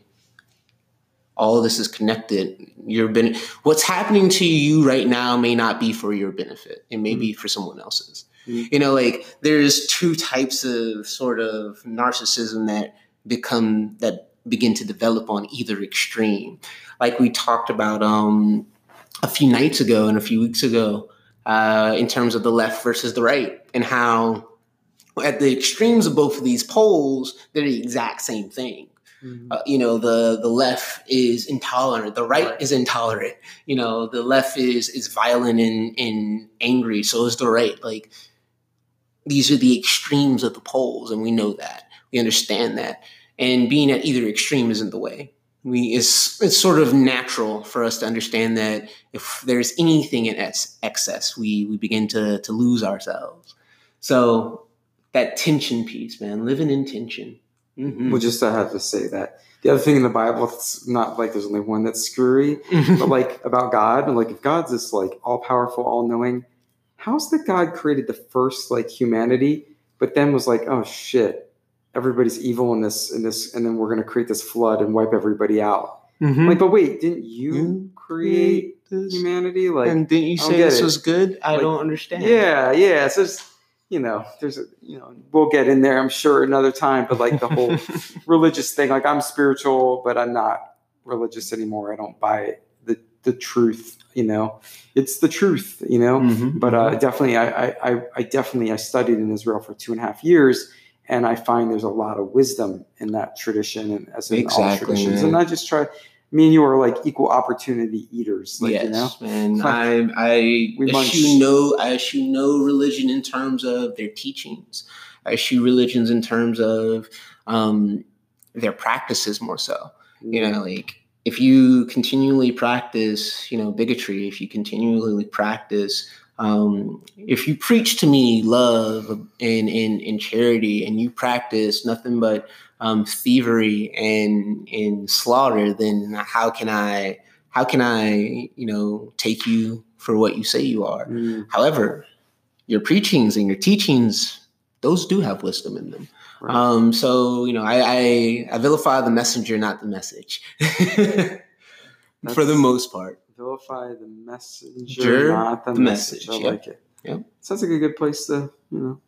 all this is connected. Your ben- what's happening to you right now may not be for your benefit. It may mm-hmm. be for someone else's. Mm-hmm. You know, like there's two types of sort of narcissism that become that begin to develop on either extreme. Like we talked about um, a few nights ago and a few weeks ago, uh, in terms of the left versus the right, and how at the extremes of both of these poles, they're the exact same thing. Mm-hmm. Uh, you know, the the left is intolerant, the right, right, is intolerant. You know, the left is is violent and, and angry, so is the right. Like these are the extremes of the poles, and we know that. We understand that. And being at either extreme isn't the way. We it's it's sort of natural for us to understand that if there's anything in excess, we we begin to to lose ourselves. So that tension piece, man, living in tension. Mm-hmm. Well, just I have to say that the other thing in the Bible, it's not like there's only one that's screwy, but like about God, and like if God's this like all powerful, all knowing, how's that God created the first like humanity, but then was like, oh shit, everybody's evil in this, in this, and then we're gonna create this flood and wipe everybody out. Mm-hmm. Like, but wait, didn't you, you create humanity? Like, and didn't you say this it. was good? I like, don't understand. Yeah, yeah. So it's you know, there's a, you know, we'll get in there, I'm sure, another time, but like the whole religious thing, like I'm spiritual, but I'm not religious anymore. I don't buy it. The, the truth, you know, it's the truth, you know, mm-hmm. but uh, mm-hmm. definitely, I, I, I definitely, I studied in Israel for two and a half years and I find there's a lot of wisdom in that tradition and as in exactly, all traditions. Man. And I just try, me and you are like equal opportunity eaters. Like, yes, you know? man. I I eschew no I eschew no religion in terms of their teachings. I eschew religions in terms of um, their practices more so. You know, like if you continually practice, you know, bigotry, if you continually practice um, if you preach to me love and, and, and charity and you practice nothing but um, thievery and and slaughter, then how can I how can I you know take you for what you say you are? Mm. However, your preachings and your teachings those do have wisdom in them. Right. Um, so you know, I, I, I vilify the messenger, not the message, for the most part. Vilify the messenger, not the, the message. message. I yep. like it. Yeah, sounds like a good place to you know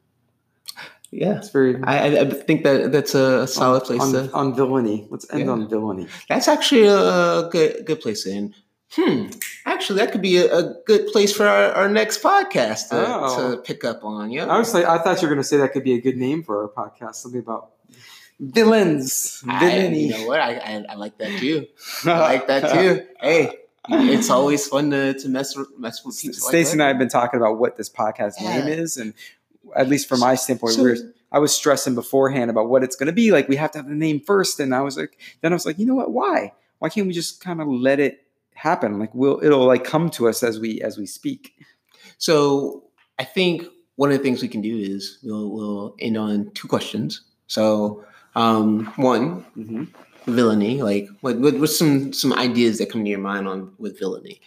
yeah, it's very. I, I think that that's a solid on, place on, to on villainy. Let's end yeah. on villainy. That's actually a good good place to end. Hmm. Actually, that could be a, a good place for our, our next podcast to, oh. to pick up on. Yeah. I was like, I thought you were going to say that could be a good name for our podcast. Something about villains. Villainy. I, you know what? I, I, I like that too. I like that too. hey, it's always fun to, to mess mess with people. Stacy like and I have been talking about what this podcast yeah. name is, and at least from my standpoint, so, we I was stressing beforehand about what it's going to be. Like we have to have the name first, and I was like, then I was like, you know what? Why? Why can't we just kind of let it happen? Like we'll it'll like come to us as we as we speak. So I think one of the things we can do is we'll we'll end on two questions. So um, one, mm-hmm. Villainy. Like what, what what's some some ideas that come to your mind on with villainy?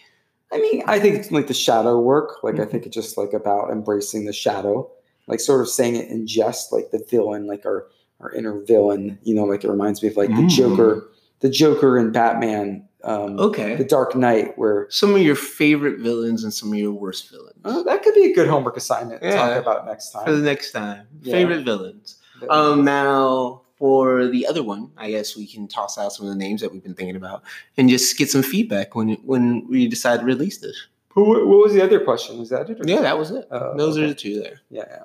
I mean, I think like the shadow work. Like mm-hmm. I think it's just like about embracing the shadow like sort of saying it in jest, like the villain, like our our inner villain. You know, like it reminds me of like mm. the Joker, the Joker and Batman. Um, okay. The Dark Knight, where some of your favorite villains and some of your worst villains. Uh, that could be a good homework assignment to talk about next time. For the next time, yeah. favorite villains. Um, now for the other one, I guess we can toss out some of the names that we've been thinking about and just get some feedback when when we decide to release this. What was the other question? Was that it? yeah, that was it. Uh, Those okay. are the two there. Yeah, yeah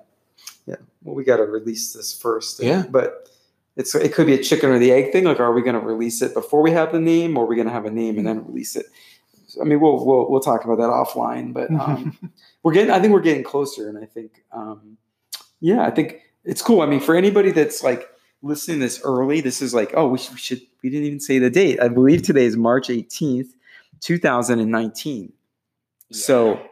yeah, well, we got to release this first. Yeah, but it's it could be a chicken or the egg thing. Like, are we going to release it before we have the name, or are we going to have a name and then release it? I mean, we'll we'll we'll talk about that offline, but um, we're getting. I think we're getting closer, and I think, um, yeah, I think it's cool. I mean, for anybody that's like listening this early, this is like, oh, we should, we should. We didn't even say the date. I believe today is March eighteenth, two thousand and nineteen. Yeah. So,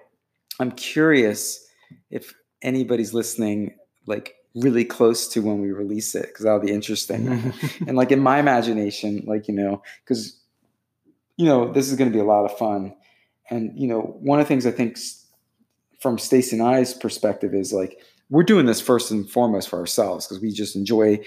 I'm curious if anybody's listening like really close to when we release it because that'll be interesting. and like in my imagination, like you know, because you know this is going to be a lot of fun. And you know, one of the things I think from Stacy and I's perspective is like we're doing this first and foremost for ourselves because we just enjoy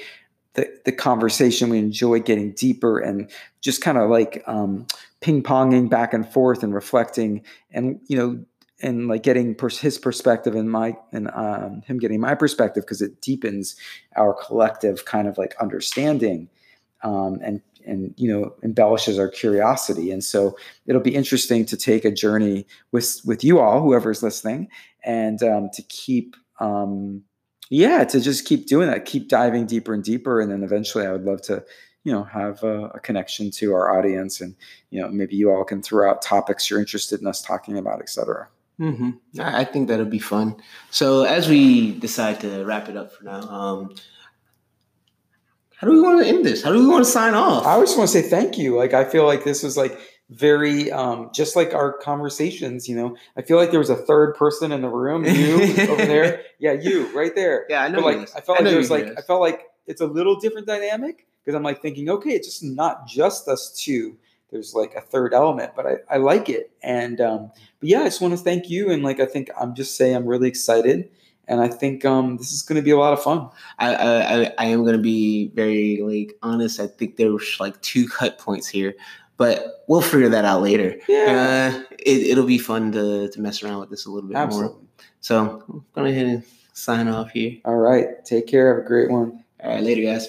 the, the conversation. We enjoy getting deeper and just kind of like um, ping ponging back and forth and reflecting and you know and like getting pers- his perspective and my and um, him getting my perspective because it deepens our collective kind of like understanding um, and and you know embellishes our curiosity and so it'll be interesting to take a journey with with you all whoever's listening and um, to keep um, yeah to just keep doing that keep diving deeper and deeper and then eventually i would love to you know have a, a, connection to our audience and you know maybe you all can throw out topics you're interested in us talking about etc Mm-hmm. I think that'll be fun. So as we decide to wrap it up for now, um, how do we want to end this? How do we want to sign off? I just want to say thank you. Like I feel like this was like very um just like our conversations, you know. I feel like there was a third person in the room, you over there. Yeah, you right there. yeah, I know. But like. I felt I like there was like is. I felt like it's a little different dynamic because I'm like thinking, okay, it's just not just us two. There's like a third element, but I, I like it. And um, but yeah, I just want to thank you. And like I think I'm just saying I'm really excited. And I think um, this is gonna be a lot of fun. I, I I- am gonna be very like honest. I think there was like two cut points here, but we'll figure that out later. Uh, it, it'll be fun to, to mess around with this a little bit more. So I'm gonna go and sign off here. All right. Take care. Have a great one. All right, later, guys.